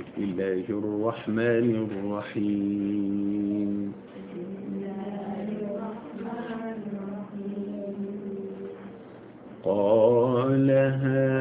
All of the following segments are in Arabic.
بسم الله الرحمن الرحيم. قال هذا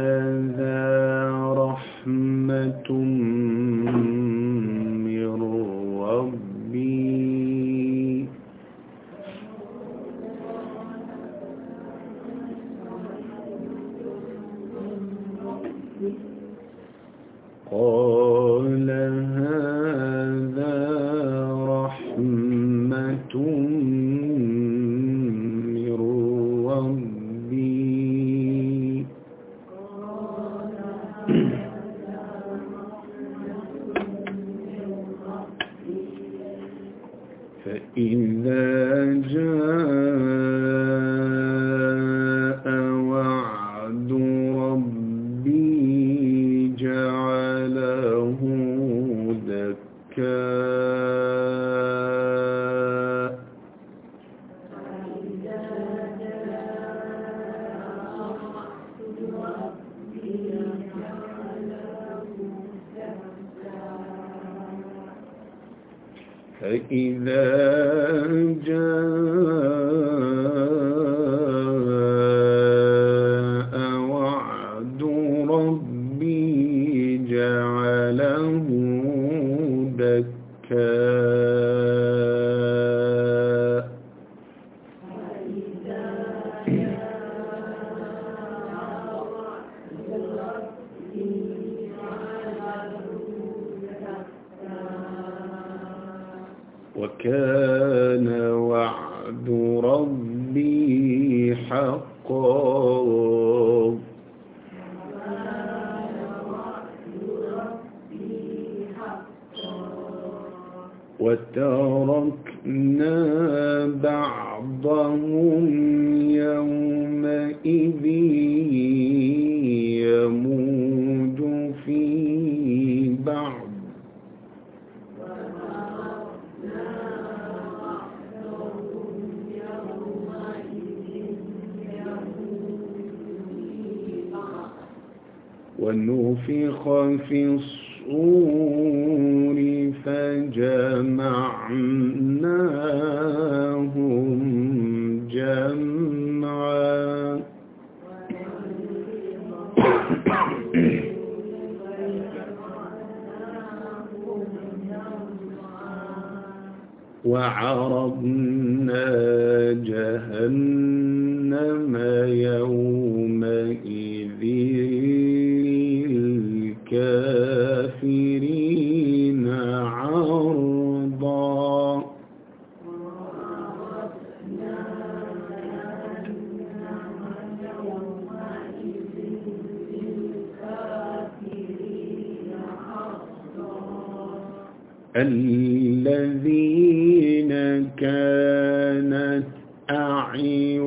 الذين كانت أعينهم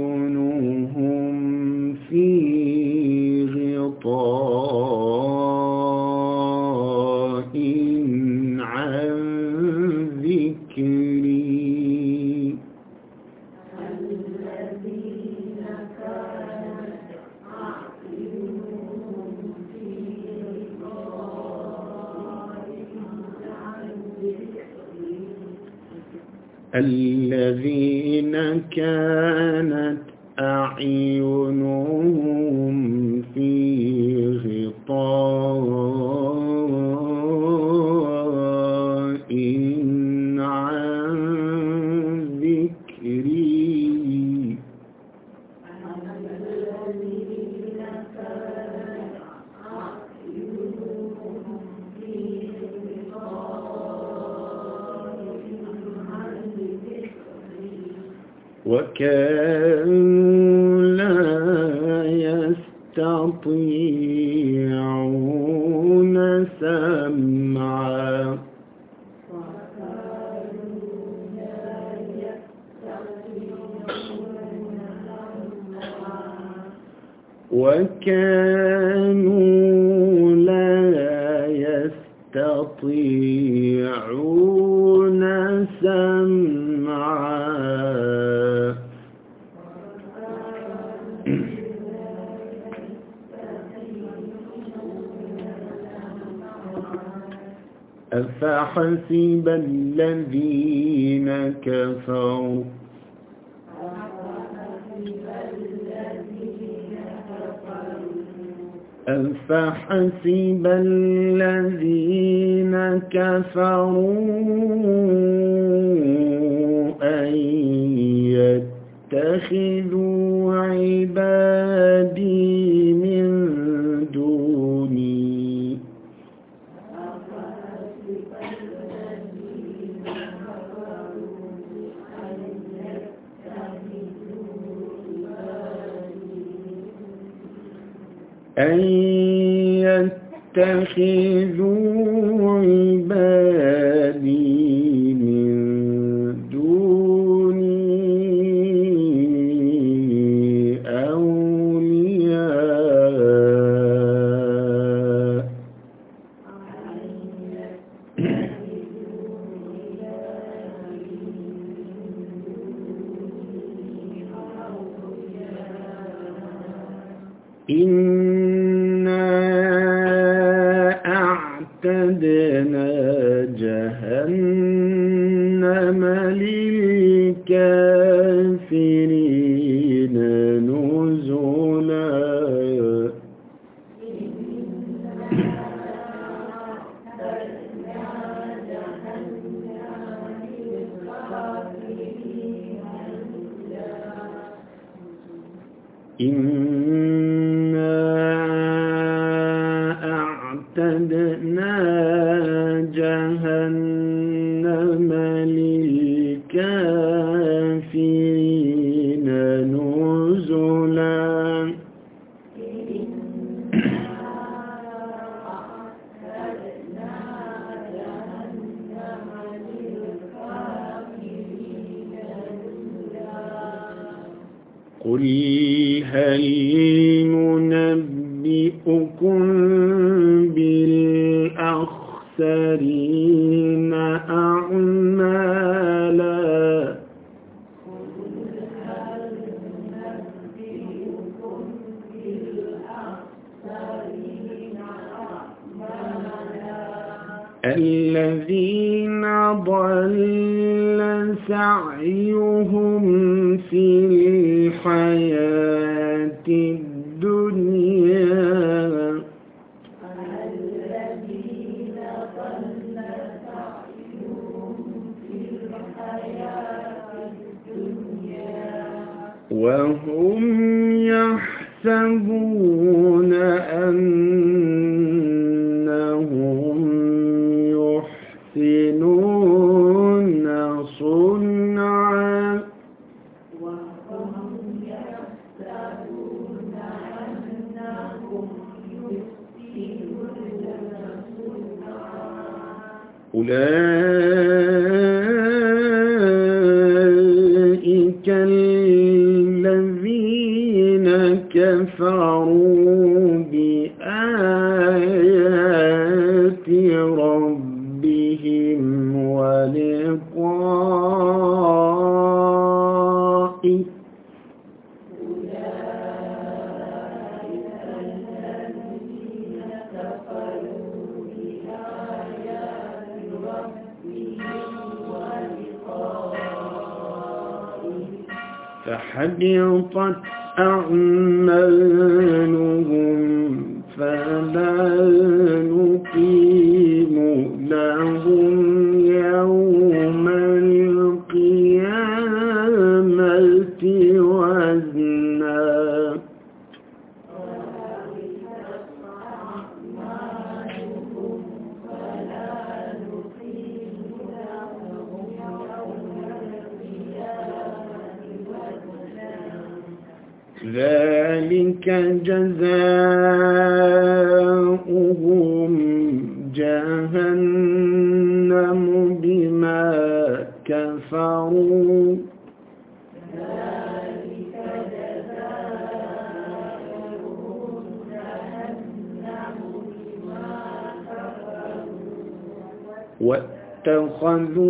واتخذوا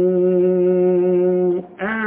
آياتي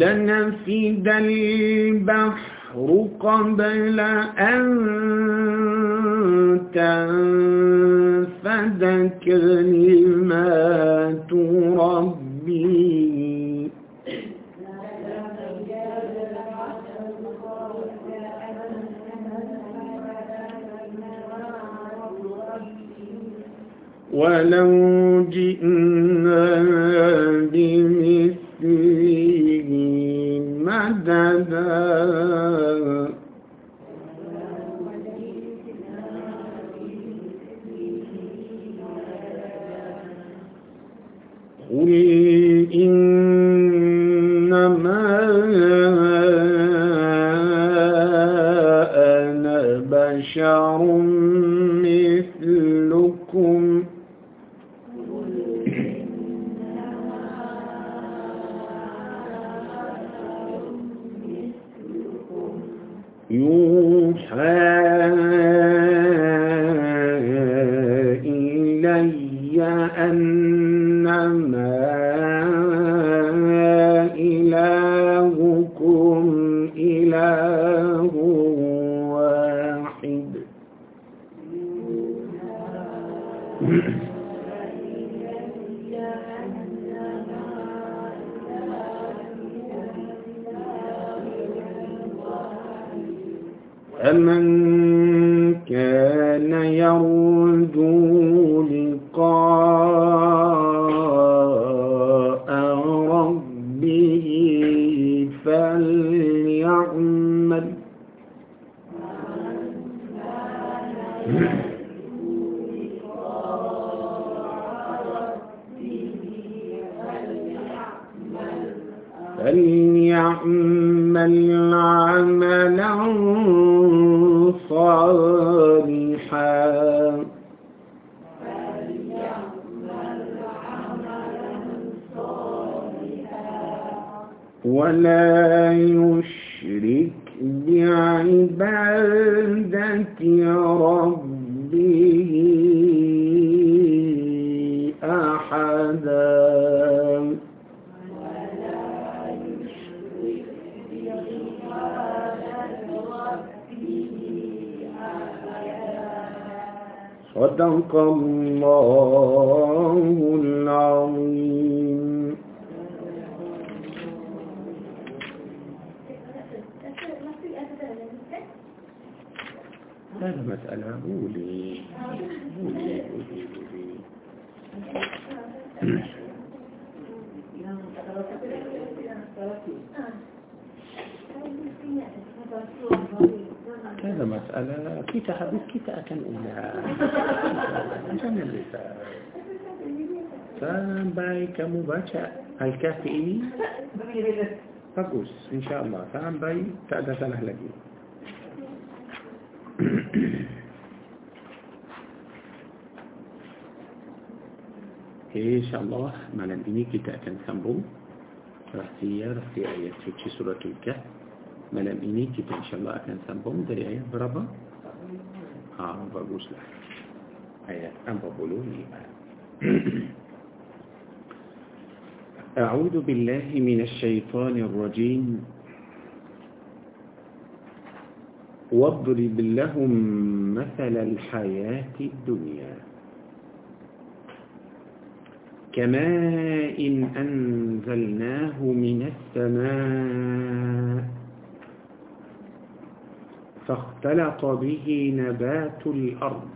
لنفد البحر قبل أن تنفد كلمات ربي. ولو جئنا sampai kamu baca Al-Kahfi ini bagus insyaAllah sampai tak ada salah lagi InsyaAllah malam ini kita akan sambung rahsia rahsia ayat suci suratul kahf malam ini kita insyaAllah akan sambung dari ayat berapa? Ah, baguslah. Ayat 45. أعوذ بالله من الشيطان الرجيم. واضرب لهم مثل الحياة الدنيا. كماء أنزلناه من السماء فاختلط به نبات الأرض.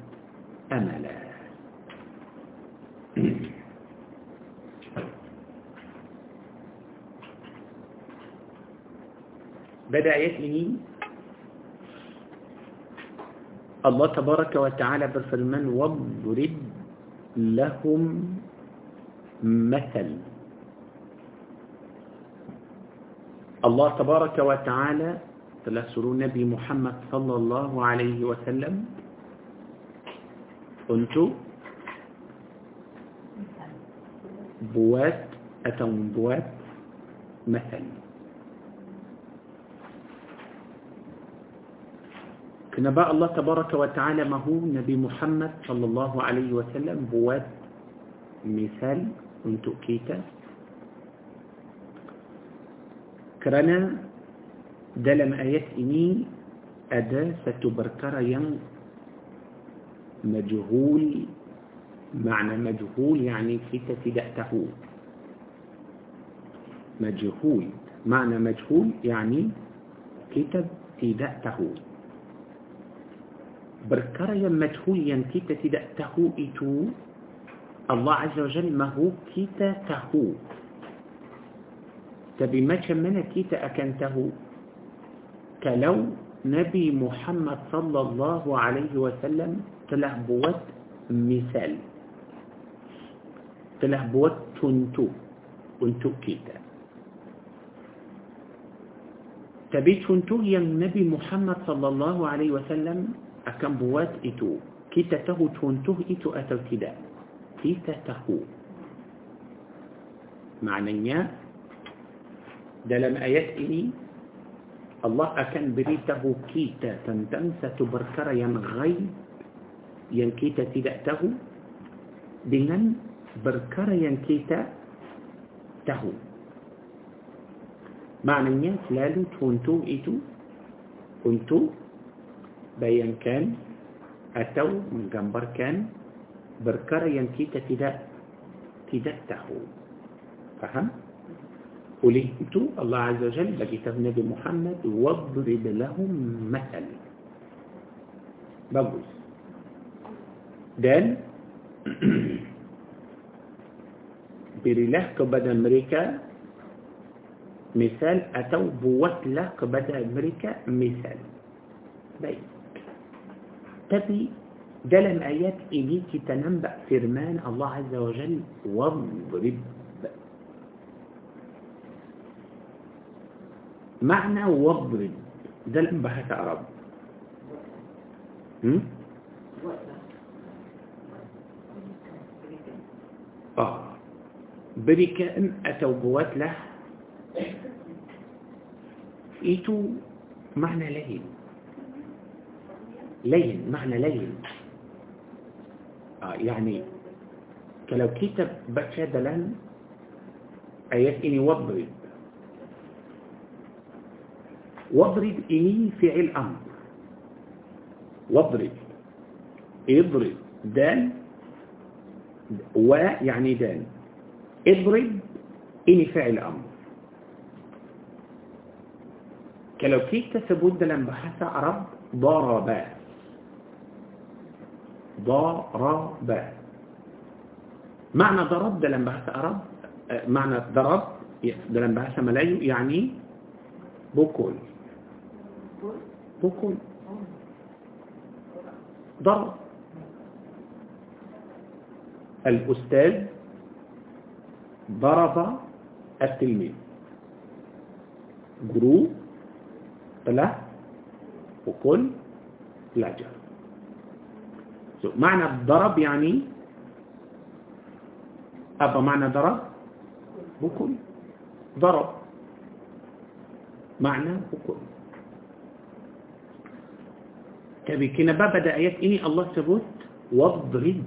أملا. بدأ يتلني الله تبارك وتعالى بالفرمان واضرب لهم مثل. الله تبارك وتعالى تلسل نبي محمد صلى الله عليه وسلم قلت بوات أتوا من بوات مثل. كنباء الله تبارك وتعالى ما هو نبي محمد صلى الله عليه وسلم بوات مثال. أنت كيتا كرنا دلم آيات إني أدا ستبركر ين مجهول معنى مجهول يعني حتى تدأته مجهول معنى مجهول يعني كتب تدأته بركريا مجهوليا كتا تدأته إتو الله عز وجل ما هو كتا تهو تبي ما شمنا كتا أكنته؟ كلو نبي محمد صلى الله عليه وسلم telah buat misal telah buat contoh untuk kita tapi contoh yang Nabi Muhammad sallallahu alaihi wasallam akan buat itu kita tahu contoh itu atau tidak kita tahu maknanya dalam ayat ini Allah akan beritahu kita tentang satu perkara yang ghaib yang kita tidak tahu dengan perkara yang kita tahu. Maknanya selalu contoh itu untuk bayangkan atau menggambarkan perkara yang kita tidak tidak tahu. Faham? Oleh itu Allah Azza wa Jalla bagi Nabi Muhammad wadrib lahum mathal. Bagus. Dan berilah kepada mereka misal atau buatlah kepada mereka misal baik tapi dalam ayat ini kita nampak firman Allah Azza wa Jal wadrib معنى واضرب dalam bahasa Arab hmm? آه. berikan atau buatlah itu معنى لين. لين معنى لين. آه يعني kalau kita baca dalam ayat ini واضرب واضرب إني فعل أمر. واضرب اضرب دال و يعني دال اضرب إني فعل أمر. كلو كيف تثبت دلن بحث عرب ضرب. ضرب. معنى ضرب دلن بحث عرب معنى ضرب دلن بحث ملايو يعني بكل؟ بكل. ضرب. الأستاذ ضرب التلميذ. جرو طلع وكل لجر. معنى ضرب يعني apa معنى ضرب؟ pukul ضرب معنى pukul tapi kenapa pada ayat ini الله sebut واضرب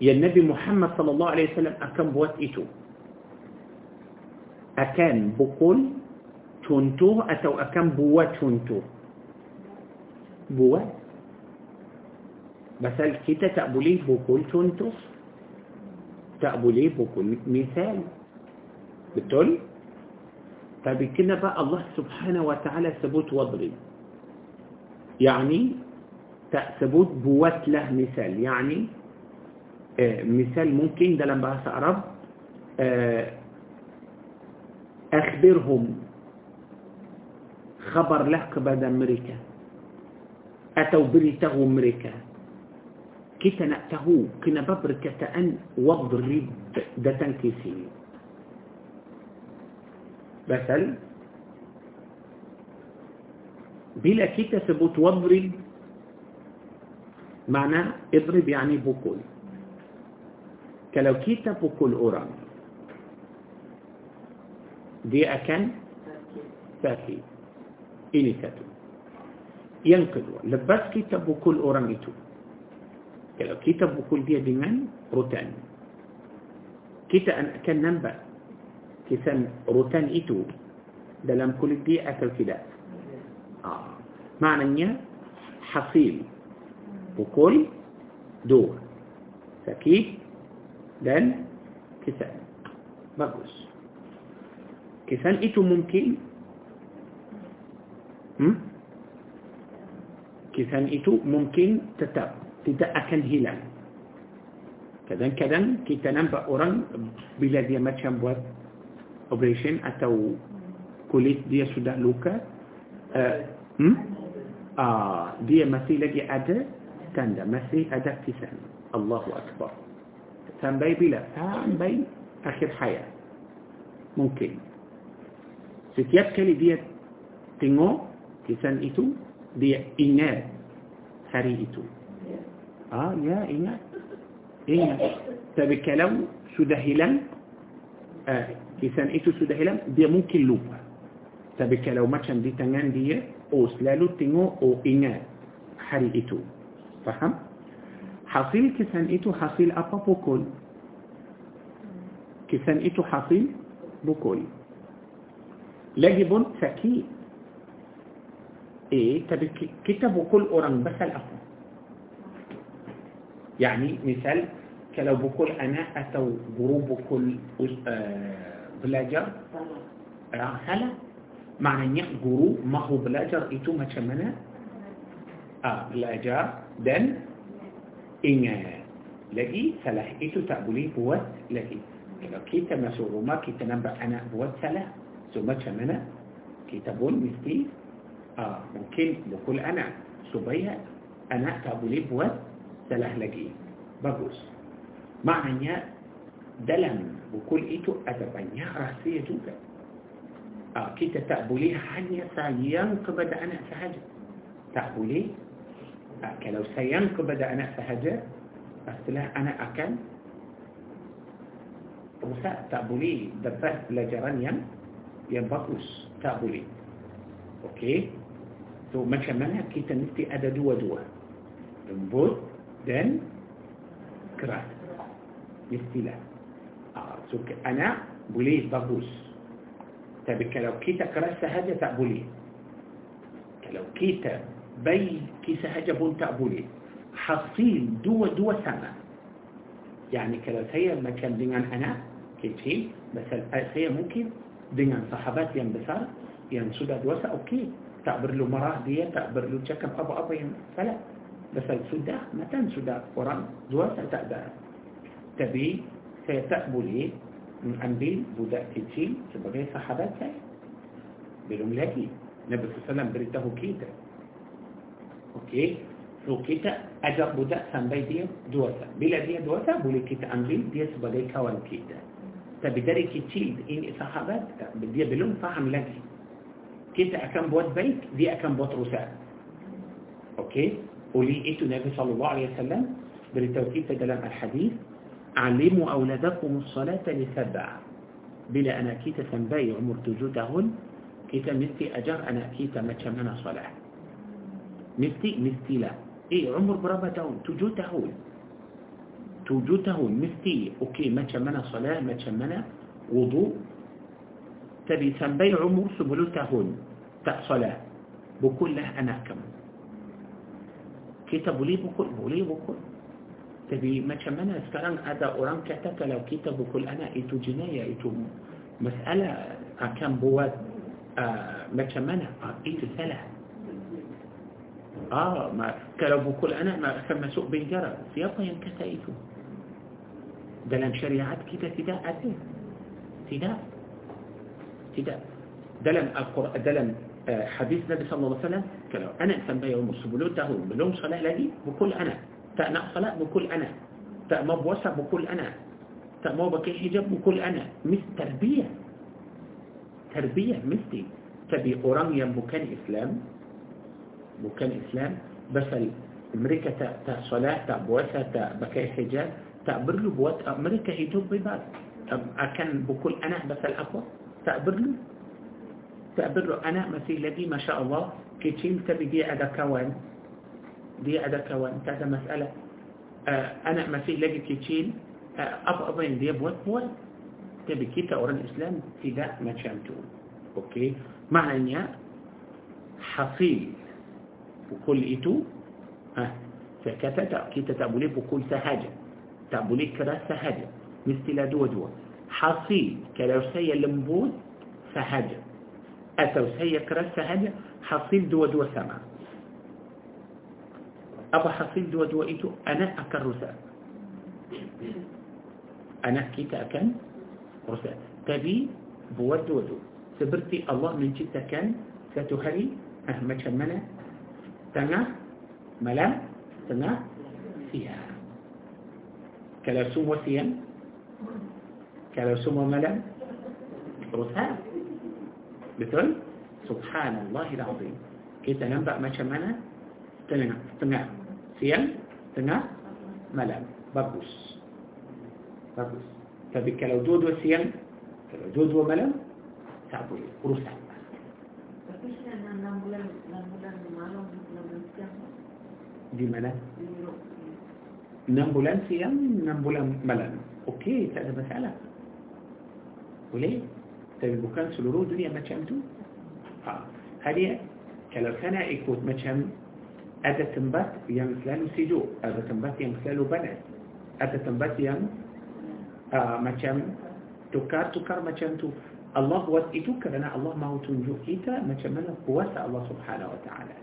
يا النبي محمد صلى الله عليه وسلم akan buat itu akan pukul تنتو أتو أكان بوات تنتو بوات؟ مثال كيتا تأبلي بقول تنتو تأبلي بقول مثال. بتقول؟ طيب فبكنا بقى الله سبحانه وتعالى ثبوت وضري. يعني ثبوت بوات له مثال. يعني آه، مثال ممكن ده لما بقى سأرب آه، أخبرهم خبر له بعد أمريكا. أتوا بريته أمريكا. كي تنأته كي ببركة تأن وضرب ده تنكيسي مثل بلا كي تثبت وضرب معنى اضرب يعني بكل. كلو كتا بكل أوران دي أكن ساكي إني كتو ينقذ لبس كتا بكل أوران إتو كلو كتا بكل دي dengan روتان كتا أن أكن ننبأ kisan rutan itu dalam kulit dia atau tidak. Ah. Maknanya hasil. Pukul dua. Sakit dan kisan. Bagus. Kisan itu mungkin hmm? kisan itu mungkin tetap tidak akan hilang. Kadang-kadang kita nampak orang bila dia macam buat operation atau kulit dia sudah luka uh, hmm? uh, dia masih lagi ada tanda masih ada kisan Allahu Akbar تنبي بلا تنبي أخر حياة. ممكن. ستياب كالي ديت تنغو كسان إتو دي إنال هري إتو آه يا إنال إنال تبكلم سدهلا آه كسان إتو سدهلا دي ممكن لوبا تبكلم مثلا دي تنغان دي أو سلالو تنغو أو إنال هري إتو فهمت حصيل كسان إتو حصيل أبا بوكول. كسان إتو حصيل بوكول. لجب سكي. إيه تب كتب كل أوران بس الأفضل يعني مثال كلو بقول أنا أتو جروب كل آه، بلاجر. هلا معنى إن جروب ما هو بلاجر إتو ما شمنا آه بلاجر. دن ingat lagi salah itu tak boleh buat lagi kalau kita masuk rumah kita nampak anak buat salah so macam mana kita pun mesti uh, mungkin pukul anak supaya anak tak boleh buat salah lagi bagus maknanya dalam pukul itu ada banyak rahsia juga uh, kita tak boleh hanya sayang kepada anak sahaja tak boleh uh, kalau sayang kepada anak sahaja setelah anak akan rusak tak boleh dapat pelajaran yang yang bagus. Tak boleh. Okey? So macam mana kita mesti ada dua-dua? Lembut dan keras. Mestilah. Uh, so anak boleh bagus. Tapi kalau kita keras sahaja tak boleh. Kalau kita بي كسهجة بنت أبولي حصيل دو دو سما يعني كلا سيا ما كان دينا أنا كيتي بس سيا ممكن دينا صحبات يم بسار يم سودا دو سا أوكي. تعبر له مراه دي تعبر له شكم أبو أبو يم فلا. بس السودا ما تن سودا قرآن دو سا تعبر تبي سيا تأبولي من أنبي بودا كيتي سبغي صحبات سيا بلوم لكي نبي صلى الله عليه وسلم بريته كيتي okey So kita ajak budak sampai dia dewasa. Bila dia dewasa boleh kita ambil dia sebagai kawan kita. Tapi dari kecil ini sahabat dia belum faham lagi. Kita akan buat baik, dia akan buat rusak. Okey? Oleh itu Nabi sallallahu alaihi wasallam beritahu kita dalam al-hadis, "Alimu auladakum as-salata li sab'a." Bila anak kita sampai umur tujuh tahun, kita mesti ajar anak kita macam mana salat. نفتي لا. اي عمر برابا تاون تجو تاون. تجو تاون نفتي أوكي ما تشمنا صلاة ما تشمنا وضوء. تبي سنبي عمر سبلو تاون تا صلاة. بكل له أنا كم كتاب لي بكل بولي بكل تبي ما تشمنا؟ اسكران ادا أوران كتاك لو كتاب بكل أنا ايتو جناية ايتو مسألة. اكام بوات آه ما تشمنا آه ايتو ثلاث آه ما كلب كل أنا ما أسمى سوء بنجرة في أطين كتائفه دلم شريعات كتا تدا أدين تدا تدا دلم القرآن دلم آه، حديث النبي صلى الله عليه وسلم. كلو أنا سمى يوم السبلون تهو بلوم صلاة لدي بكل أنا. تأنأ صلاة بكل أنا. تأمى بوسع بكل أنا. تأمى بكي حجاب بكل أنا. مثل تربية. تربية مثلي تبي أوران ينبكان إسلام؟ بكان الإسلام بس أمريكا تا تا صلاة تا بوسا تا بكا حجاب تا له بوات أمريكا يتوب ببعض. أكن بكل أنا بس الأقوى؟ تا له تا له أنا مثل لدي ما شاء الله كتشين تبي دي عدا كوان. دي عدا كوان تا مسألة. آه، أنا مسيح لدي كتشين أفضل آه، دي بوات بوات تبي كيتا أوران إسلام تدا ما شامتون. أوكي؟ معنى حصيل pukul itu ha, saya kata tak, kita tak boleh pukul sahaja tak boleh keras sahaja mestilah dua-dua hasil kalau saya lembut sahaja atau saya keras sahaja hasil dua-dua sama apa hasil dua-dua itu anak akan rusak anak kita akan rusak tapi buat dua-dua seperti Allah menciptakan satu hari ah, macam mana tengah malam tengah siang kalau semua siang kalau semua malam rusak betul subhanallah alazim kita nampak macam mana tengah tengah siang tengah malam bagus bagus tapi kalau dua-dua siang kalau dua-dua malam tak boleh rusak tapi enam bulan enam bulan malam di mana? Enam bulan siang, enam bulan malam. Okey, tak ada masalah. Boleh? Tapi bukan seluruh dunia macam tu. Ha. Hadiah, kalau sana ikut macam ada tempat yang selalu sejuk, ada tempat yang selalu panas, ada tempat yang uh, macam tukar-tukar macam tu. Allah buat itu kerana Allah mahu tunjuk kita macam mana kuasa Allah subhanahu wa ta'ala.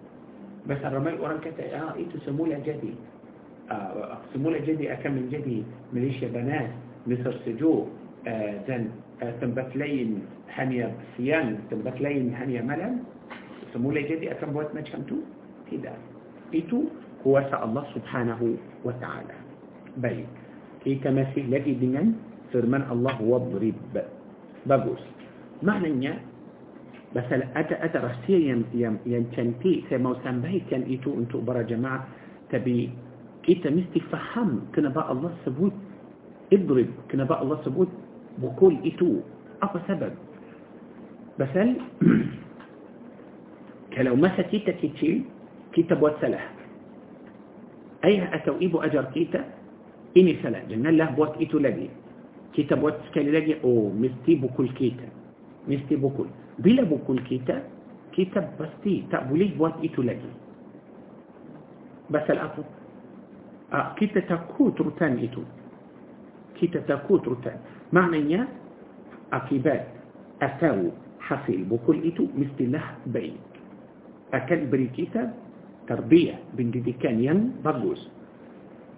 مثلا رمي القرآن كتا ايتو سمولة جدي. آه، آه، سمولة جدي آه، اكمل جدي. مليشيا بنات مصر سجو زن تنبت لين حانية سيان تنبت لين حانية ملل سمولة جدي اكمل بوات مجمتو كده. ايتو هو الله سبحانه وتعالى. بي كي تمسيح لدي دنيا فرمان الله وضرب. بجوز معنى انه مثلا أدا أدا رستي ين ين ينتنتي ثم وسام بهي كان إتو أنتو برا جماعة تبي إتا مستي فهم كنا بقى الله سبوت. اضرب كنا بقى الله سبوت. بقول إتو أفا سبب. مثلا كلو مسا تيتا كيتشي كيتا بوات سلاح أيها أتو أجر كيتا؟ إني سلا. جنة الله بوات إتو لدي. كيتا بوات سكالي لدي. أو مستي بقول كيتا. مستي بقول bila bukul kita kita pasti tak boleh buat itu lagi pasal apa ah, kita takut rutan itu kita takut rutan maknanya akibat atau hasil bukul itu mestilah baik akan beri kita tarbiyah pendidikan yang bagus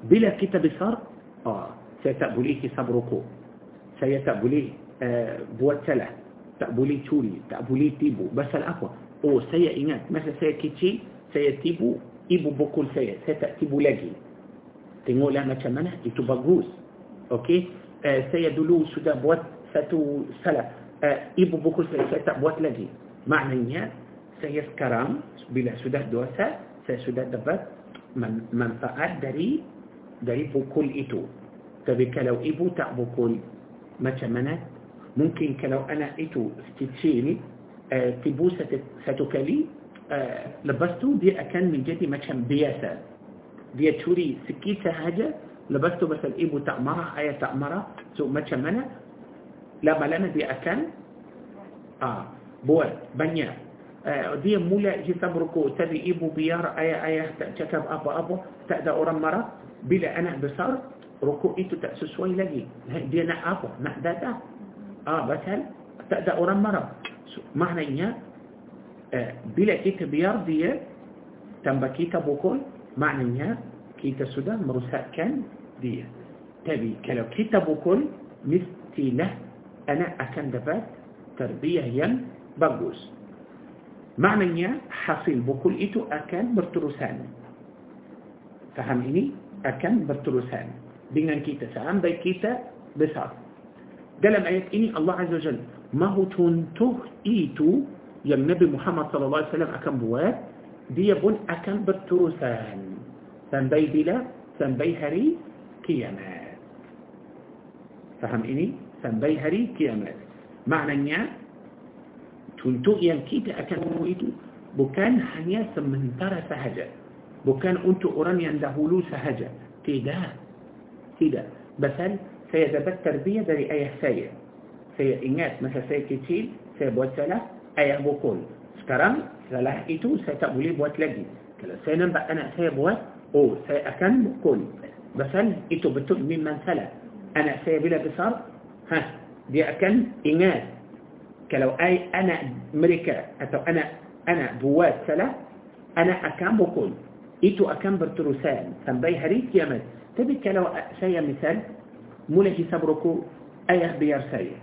bila kita besar ah, saya tak boleh hisab rukuk saya tak boleh uh, buat salah tak boleh curi, tak boleh tipu. Pasal apa? Oh, saya ingat masa saya kecil, saya tipu, ibu pukul saya. Saya tak tipu lagi. Tengoklah macam mana, itu bagus. Okey? Uh, saya dulu sudah buat satu salah. Uh, ibu pukul saya, saya tak buat lagi. Maknanya, saya sekarang, bila sudah dosa, saya sudah dapat man manfaat dari dari pukul itu. Tapi kalau ibu tak pukul, macam mana ممكن كلو أنا ايتو ستيتشيني آه، تيبو ستوكالي آه، لبستو دي اكن من جدي ما كان بياسا دي توري سكيتا هاجا لبستو مثلا إيبو تامرا اي تامرا سو ما كان منا لا بلانا دي اكن آه بو بنيا آه، دي مولا جتبركو تبي إيبو بيار اي اي تكتب أبو أبو تأدى اورام مرا بلا أنا بصار ركوع إيتو تأسسوي لجي دي نعافو نعداتا ah pasal tak ada orang marah so, maknanya eh, bila kita biar dia tanpa kita pukul maknanya kita sudah merusakkan dia tapi kalau kita pukul mestilah anak akan dapat tarbiyah yang bagus maknanya hasil pukul itu akan berterusan faham ini akan berterusan dengan kita sampai kita besar dalam ayat ini Allah Azza Jal mahu contoh itu yang Nabi Muhammad SAW akan buat dia pun akan berterusan sampai bila sampai hari kiamat faham ini sampai hari kiamat maknanya contoh yang kita akan buat itu bukan hanya sementara sahaja bukan untuk orang yang dahulu sahaja tidak tidak pasal saya dapat tarbiyah dari ayah saya. Saya ingat masa saya kecil, saya buat salah, ayah pukul. Sekarang, salah itu saya tak boleh buat lagi. Kalau saya nampak anak saya buat, oh, saya akan pukul. Pasal itu betul memang salah. Anak saya bila besar, ha, dia akan ingat. Kalau ay, anak mereka atau anak anak buat salah, anak akan pukul. Itu akan berterusan sampai hari kiamat. Tapi kalau saya misal, ملك سبرك أيه بير سيا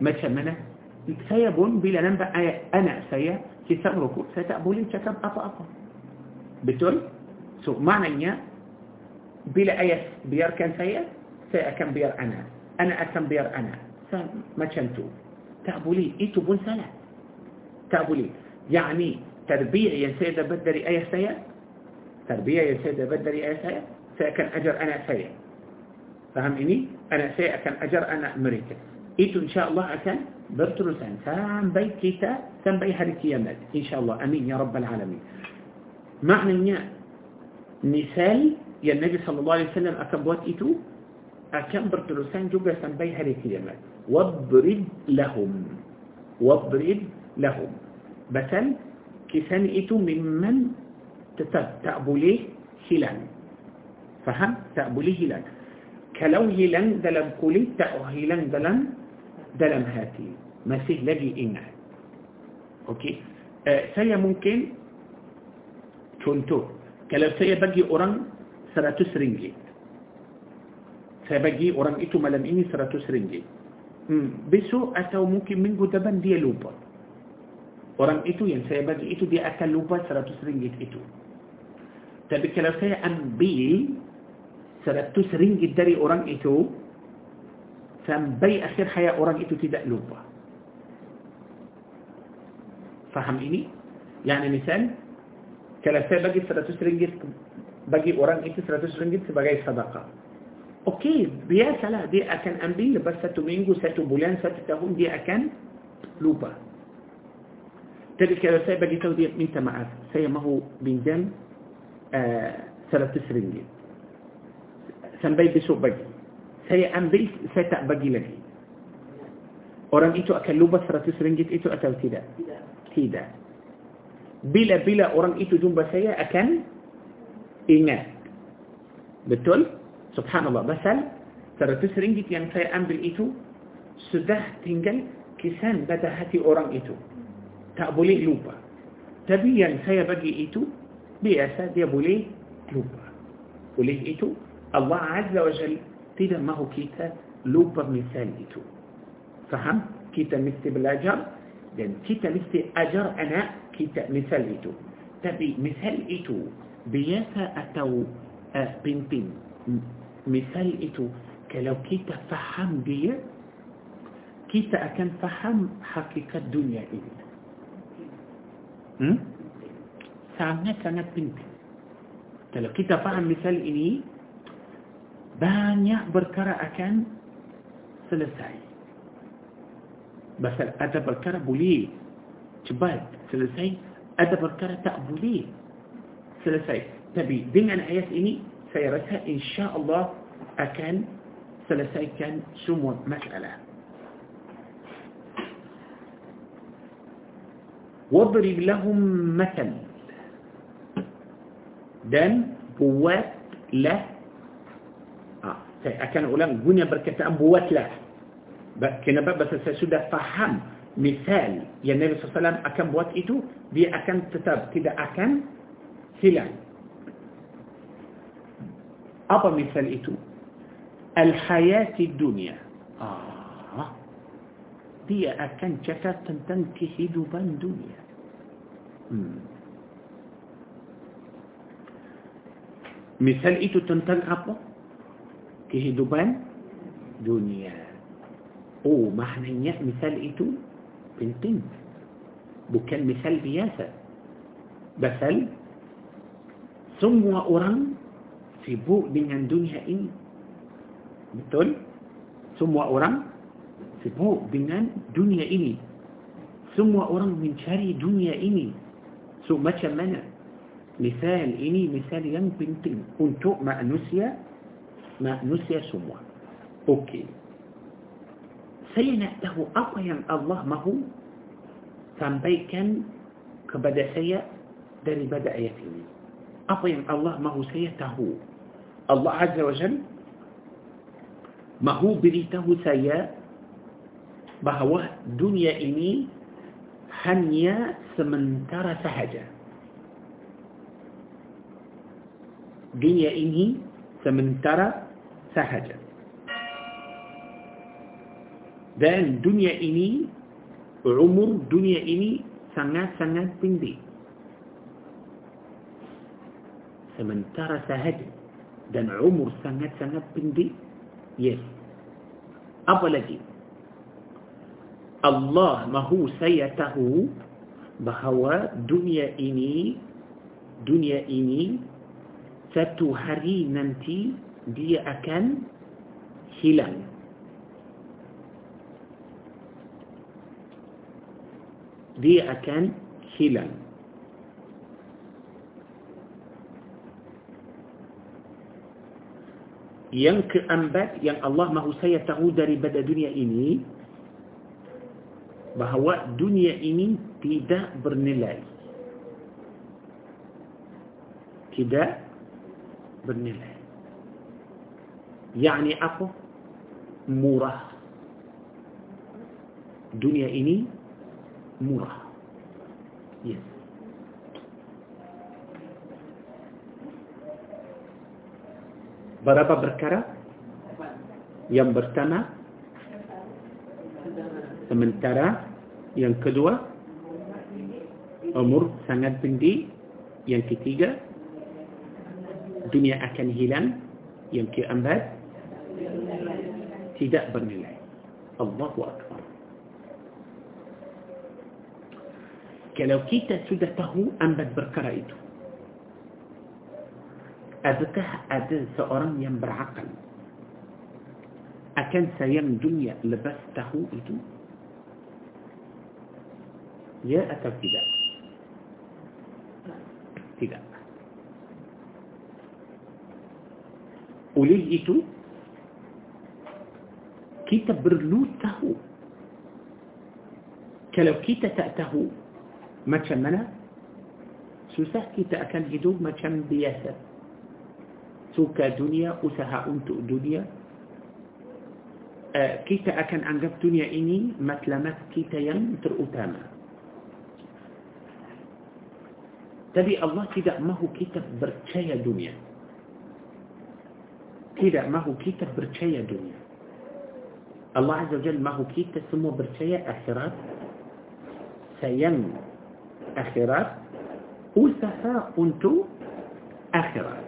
ما تشمنا؟ سيا بون بلا ننبع أنا سيا في سبرك ستأبولي شكب أطا أطا. بتول سو معنى إنيا بلا أيه بير كان سيا سيا كان بير أنا. أنا أكن بير أنا. ما تشمتو. تأبولي إيتو بون سلا تأبولي. يعني تربيع يا سيدة بدري أيه سيا تربيع يا سيدة بدري أيه سيا سيكن أجر أنا سيا Faham ini? Anak saya akan ajar anak mereka. Itu insyaAllah akan berterusan sampai kita, sampai hari kiamat. InsyaAllah. Amin. Ya Rabbal Alamin. Maknanya, misal yang Nabi SAW akan buat itu, akan berterusan juga sampai hari kiamat. Wadrib lahum. Wadrib lahum. Basal, kisan itu memang tetap tak boleh hilang. Faham? Tak boleh hilang. Kalau hilang dalam kulit tak hilang dalam dalam hati. Masih lagi ingat. Okey ah, saya mungkin? Contoh kalau saya bagi orang seratus ringgit. Saya bagi orang itu malam ini seratus ringgit. Besok itu mungkin من جدبان dia lupa. orang itu yang saya bagi itu dia akan lupa seratus ringgit itu. طيب، tapi kalau saya ambil seratus ringgit dari orang itu sampai akhir hayat orang itu tidak lupa faham ini? يعني misal kalau saya bagi seratus ringgit bagi orang itu seratus ringgit sebagai sedekah. Okey biasalah dia akan ambil بس satu minggu satu bulan satu tahun dia akan لوبا. تري كلاسة بجي تودي ميتا معاف سيما هو بنجان آه ثلاث Sampai besok bagi. Saya ambil, saya tak bagi lagi. Orang itu akan lupa seratus ringgit itu atau tidak? Tidak. Tidak. Bila-bila orang itu jumpa saya akan ingat. Betul? Subhanallah. Pasal seratus ringgit yang saya ambil itu sudah tinggal kisan pada hati orang itu. Tak boleh lupa. Tapi yang saya bagi itu biasa dia boleh lupa. Oleh itu الله عز وجل tidak mahu kita lupa misal itu faham? Kita misal belajar. لأن kita misal ajar anak kita misal itu tapi misal itu بياسا أتو بين بين. مثال إتو كلو كيتا فهم بيا كيتا أكن فهم حقيقة الدنيا إذن سامنا سامنا بين بين. كلو كيتا فهم مثال إني banyak perkara akan selesai. Pasal ada perkara boleh cepat selesai, ada perkara tak boleh selesai. Tapi dengan ayat ini, saya rasa insya Allah akan selesaikan semua masalah. واضرب لهم مثل dan buatlah ah, saya akan ulang guna perkataan buatlah kenapa sebab saya sudah faham misal yang Nabi SAW akan buat itu dia akan tetap tidak akan hilang apa misal itu al-hayati dunia ah, dia akan cakap tentang kehidupan dunia hmm. Misal itu tentang apa? Kehidupan dunia. Oh, maknanya misal itu penting. Bukan misal biasa. Basal semua orang sibuk dengan dunia ini. Betul? Semua orang sibuk dengan dunia ini. Semua orang mencari dunia ini. So macam mana? مثال ini مثال yang penting untuk manusia ما نسي سموا أوكي. سينا له اقيا الله ما هو؟ سامبي كان كبدا سيء دري بدا يتيم اقيا الله ما هو سيته. الله عز وجل ما هو بريته سيء بهو دنيا إني هنيا سمنتر سهجة. دنيا إني سمنتر sahaja. Dan dunia ini, umur dunia ini sangat-sangat pendek. Sementara sahaja. Dan umur sangat-sangat pendek. Yes. Apa lagi? Allah mahu saya tahu bahawa dunia ini dunia ini satu hari nanti dia akan hilang. Dia akan hilang. Yang keempat yang Allah mahu saya tahu daripada dunia ini bahawa dunia ini tidak bernilai. Tidak bernilai. Yani apa? Murah. Dunia ini murah. Yes. Ya. berapa perkara yang pertama sementara yang kedua umur sangat tinggi yang ketiga dunia akan hilang yang keempat ابتداء بني العلم الله أكبر. كلو كيتا سدته أنبت بركرة إتو أذكه أد سأرم ينبر عقل. أكن سيم دنيا لبسته إتو. يا أتو كدا كدا وليه إتو. Kita perlu tahu kalau kita tak tahu macam mana susah kita akan hidup macam biasa suka dunia usaha untuk dunia kita akan anggap dunia ini matlamat kita yang terutama tapi Allah tidak mahu kita percaya dunia tidak mahu kita percaya dunia الله عز وجل ما هو كيت تسمو برشية؟ أخرات سيم أخرات وسفا أنتو أخرات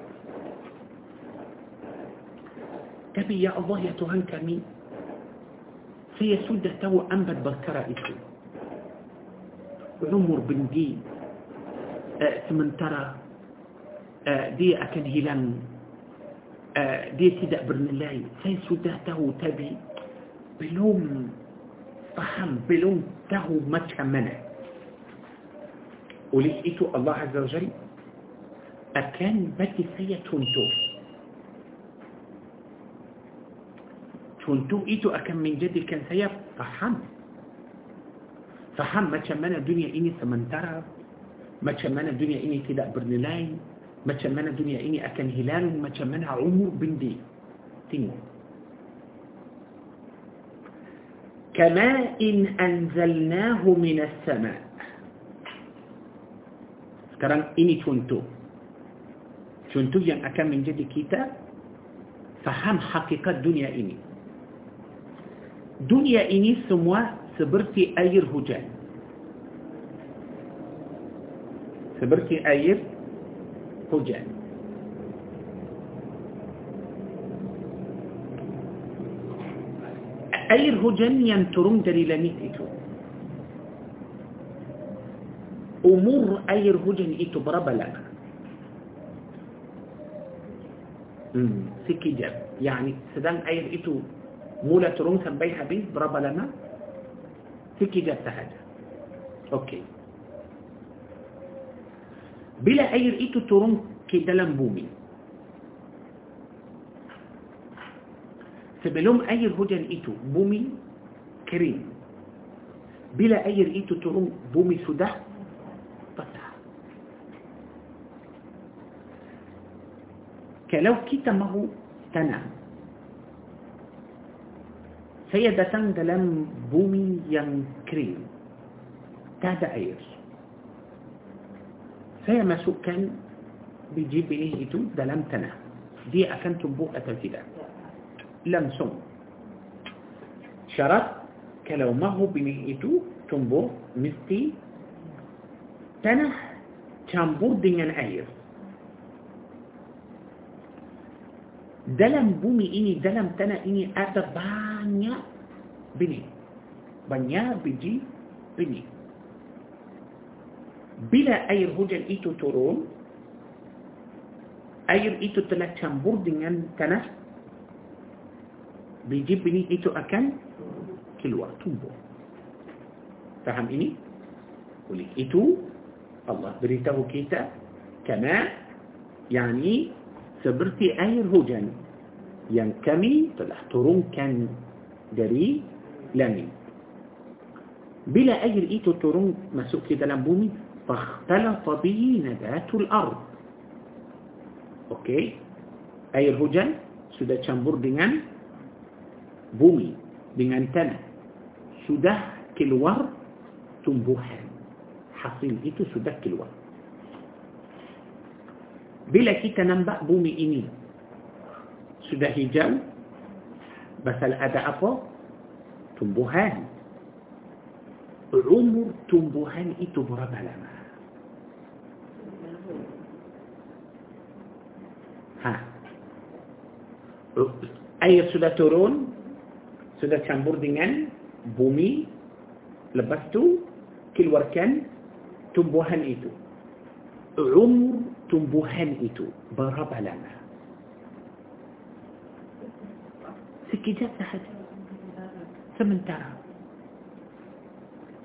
تبي يا الله يا تهان كمين في سودة تو أنبت بكرة إيشو عمر بن دي أه، ثمن ترى أه، دي أكن هلان أه، دي تدأ برن الله سيسودة تو تبي. Belum faham, belum tahu macam mana. Oleh itu Allah Azza wa Jal akan bagi saya contoh. Contoh itu akan menjadikan saya faham. Faham macam mana dunia ini sementara, macam mana dunia ini tidak bernilai, macam mana dunia ini akan hilang, macam mana umur bindi. Tengok. كماء أنزلناه من السماء sekarang ini contoh contoh yang akan menjadi kita faham hakikat dunia ini dunia ini semua seperti air hujan seperti air hujan اير هجانيان تروم دليلاني ايتو أمور اير هجان إيتو برابلا سكي جاب يعني سدان أير إيتو مولا تروم كان بيها بيه سكي جاب تهاجا. أوكي. بلا أير إيتو تروم كي بومي. تبلوم أي الهدى لقيته بومي كريم. بلا أي لقيته تروم بومي سودا بطا كلو كتمه تنا. سيدة دلم بومي يم كريم. تاد أير سيا مسوك كان بيجيب إيه إيتو دلم تنا دي أكنتم بوقة تلتدأ langsung. Syarat kalau mahu benih itu tumbuh mesti tanah campur dengan air. Dalam bumi ini dalam tanah ini ada banyak benih banyak biji benih bila air hujan itu turun air itu telah campur dengan tanah biji benih itu akan keluar tumbuh faham ini oleh itu Allah beritahu kita kama yani seperti air hujan yang kami telah turunkan dari langit bila air itu turun masuk ke dalam bumi فاختلط به نبات الأرض Okey air hujan sudah campur dengan bumi dengan tanah sudah keluar tumbuhan hasil itu sudah keluar bila kita nampak bumi ini sudah hijau basal ada apa tumbuhan umur tumbuhan itu berapa lama ha air sudah turun sudah campur dengan bumi lepas tu keluarkan tumbuhan itu. Umur tumbuhan itu berapa lama? Sekejap sahaja. Sementara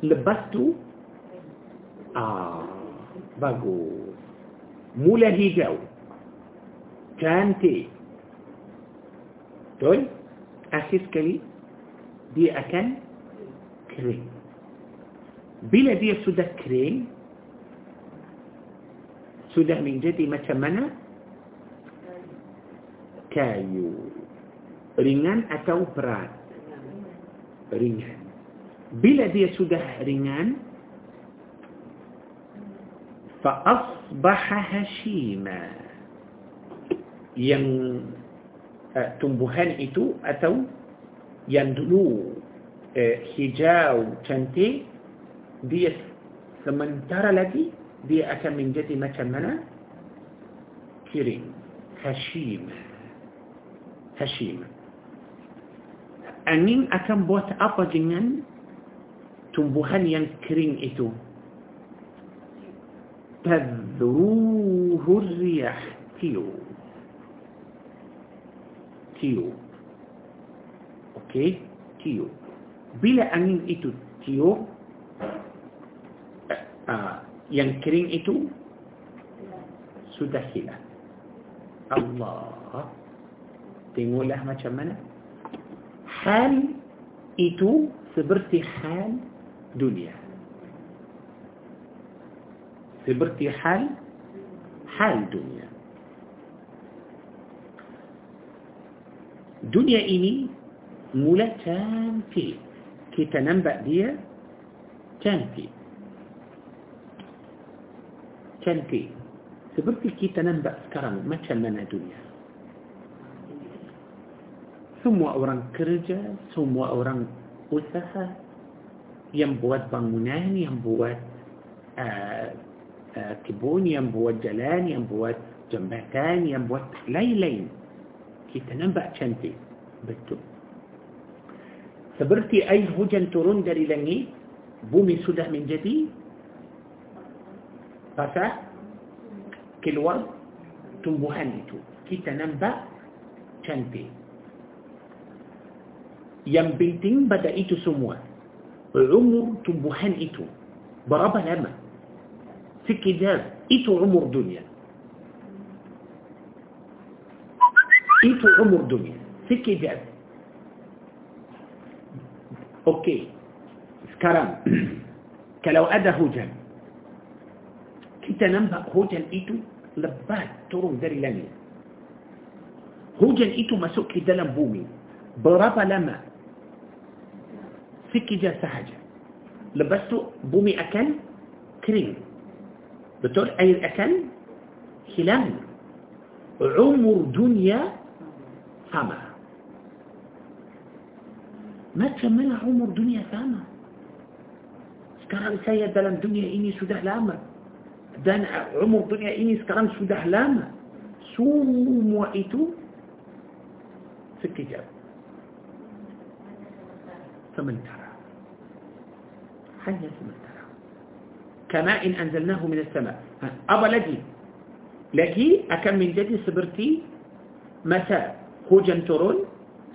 lepas tu ah bagus. Mula hijau. Cantik. Betul? Akhir sekali dia akan kering bila dia sudah kering sudah menjadi macam mana kayu ringan atau berat ringan bila dia sudah ringan فأصبح هشيما yang uh, tumbuhan itu atau يندلو آه، حجاو تنتي دي سمنتر لدي دي أكا من جدي مكمنا كيرين هشيم هشيم. أنين أكم بوت أبا جنن تنبوهن ين كرين إتو. تذروه الرياح تيو. تيو. Okey. Tiup. Bila angin itu tiup uh, yang kering itu sudah hilang. Allah. Tengoklah macam mana. Hal itu seperti hal dunia. Seperti hal hal dunia. Dunia ini mula cantik kita nampak dia cantik cantik seperti kita nampak sekarang macam mana dunia semua orang kerja semua orang usaha yang buat bangunan yang buat uh, uh, kebun yang buat jalan yang buat jambatan yang buat lain-lain kita nampak cantik betul seperti air hujan turun dari langit bumi sudah menjadi basah keluar tumbuhan itu. Kita nampak cantik. Yang penting pada itu semua umur tumbuhan itu berapa lama? Sekejap itu umur dunia. Itu umur dunia. Sekejap أوكي. سكران كلو أدى هجل كنت نبأ هجل إيتو لبات ترون ذري لني هجل إيتو ما سكي دلم بومي. برابا لما. سكي جا سهجا لبستو بومي أكل كريم. بتقول أي الأكل خلال عمر دنيا فما. ما تكملها عمر دنيا سامة سكرام سيد دلم دنيا إني سده لامة. دان عمر دنيا إني سكرام سده لامة. سومو موعيتو. سكي جاب. ثمن ترى. حيا ثمن ترى. كماء إن أنزلناه من السماء. أبا لدي لكي أكم من جدي سبرتي. مساء. هو جنترون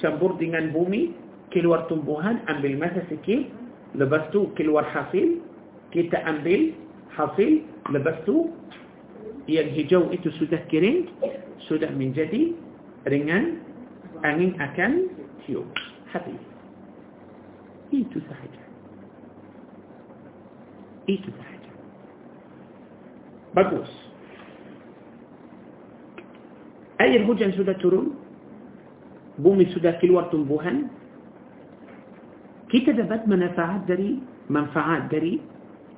كم بردنا بومي. Keluar tumbuhan ambil masa sikit lepas tu keluar hasil kita ambil hasil lepas tu yang hijau itu sudah kering sudah menjadi ringan angin akan tiup habis itu sahaja itu sahaja bagus air hujan sudah turun bumi sudah keluar tumbuhan kita dapat manfaat dari manfaat dari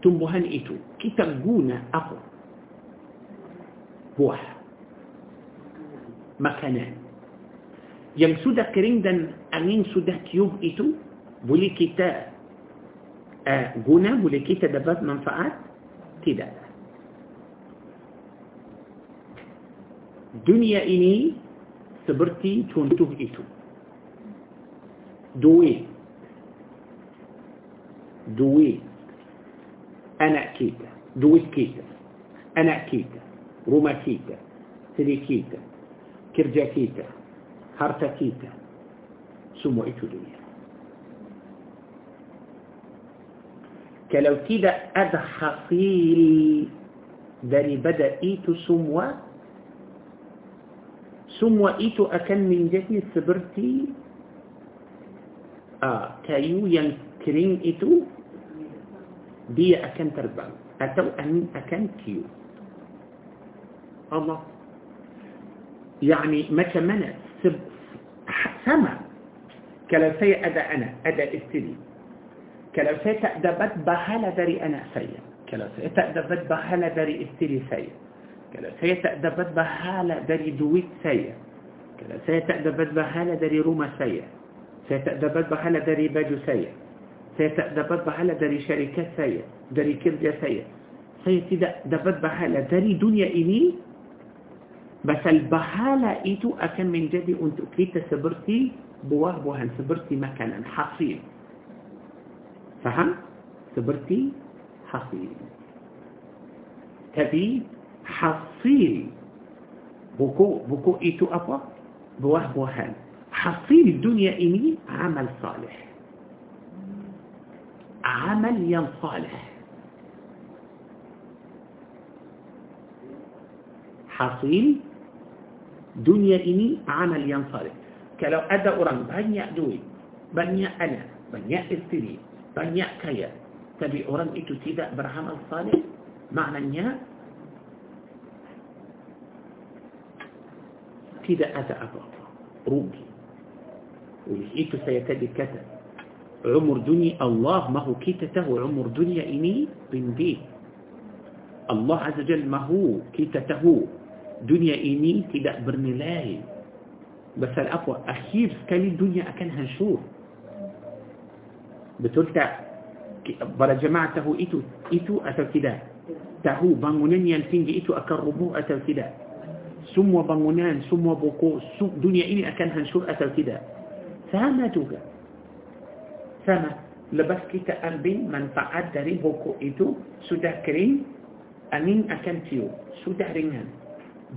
tumbuhan itu kita guna apa buah makanan yang sudah kering dan angin sudah tiup itu boleh kita uh, guna boleh kita dapat manfaat tidak dunia ini seperti contoh itu duit duit anak kita duit kita anak kita rumah kita isteri kita kerja kita harta kita semua itu duit كلو كيدا ادخطيل داري بدا إيتو سموا. سموا إيتو أكن من جهي سبرتي. آه كايو ين كرين إتو بي أكن تربع. أتو أمين أكن كيو. الله. يعني ما كمنا سب سما. Kalau saya ada anak ada isteri kalau saya tak dapat pahala dari anak saya kalau saya tak dapat pahala dari isteri saya kalau saya tak dapat pahala dari duit saya kalau saya tak dapat pahala dari rumah saya saya tak dapat pahala dari baju saya dari syarikat saya dari kerja saya saya tidak dapat pahala dari dunia ini بس ال pahala itu akan menjadi untuk kita seperti buah pohon seperti makanan hasil فهم؟ Seperti hasil tapi hasil pokok pokok itu apa buah pohon hasil الدنيا ini عمل صالح عمل ينصالح حصيل dunia ini amal yang saleh. Kalau ada orang banyak duit, banyak anak, banyak istri, banyak kaya, tapi orang itu tidak beramal saleh, maknanya tidak ada apa-apa. Rugi. Oleh itu saya tadi kata, umur dunia Allah mahu kita tahu umur dunia ini pendek. Allah Azza Jal mahu kita tahu dunia ini tidak bernilai besar apa akhir sekali dunia akan hancur betul tak para jemaah tahu itu itu atau tidak tahu bangunan yang tinggi itu akan rubuh atau tidak semua bangunan semua buku dunia ini akan hancur atau tidak sama juga sama. Lepas kita ambil manfaat dari buku itu sudah kering angin akan tiup. Sudah ringan.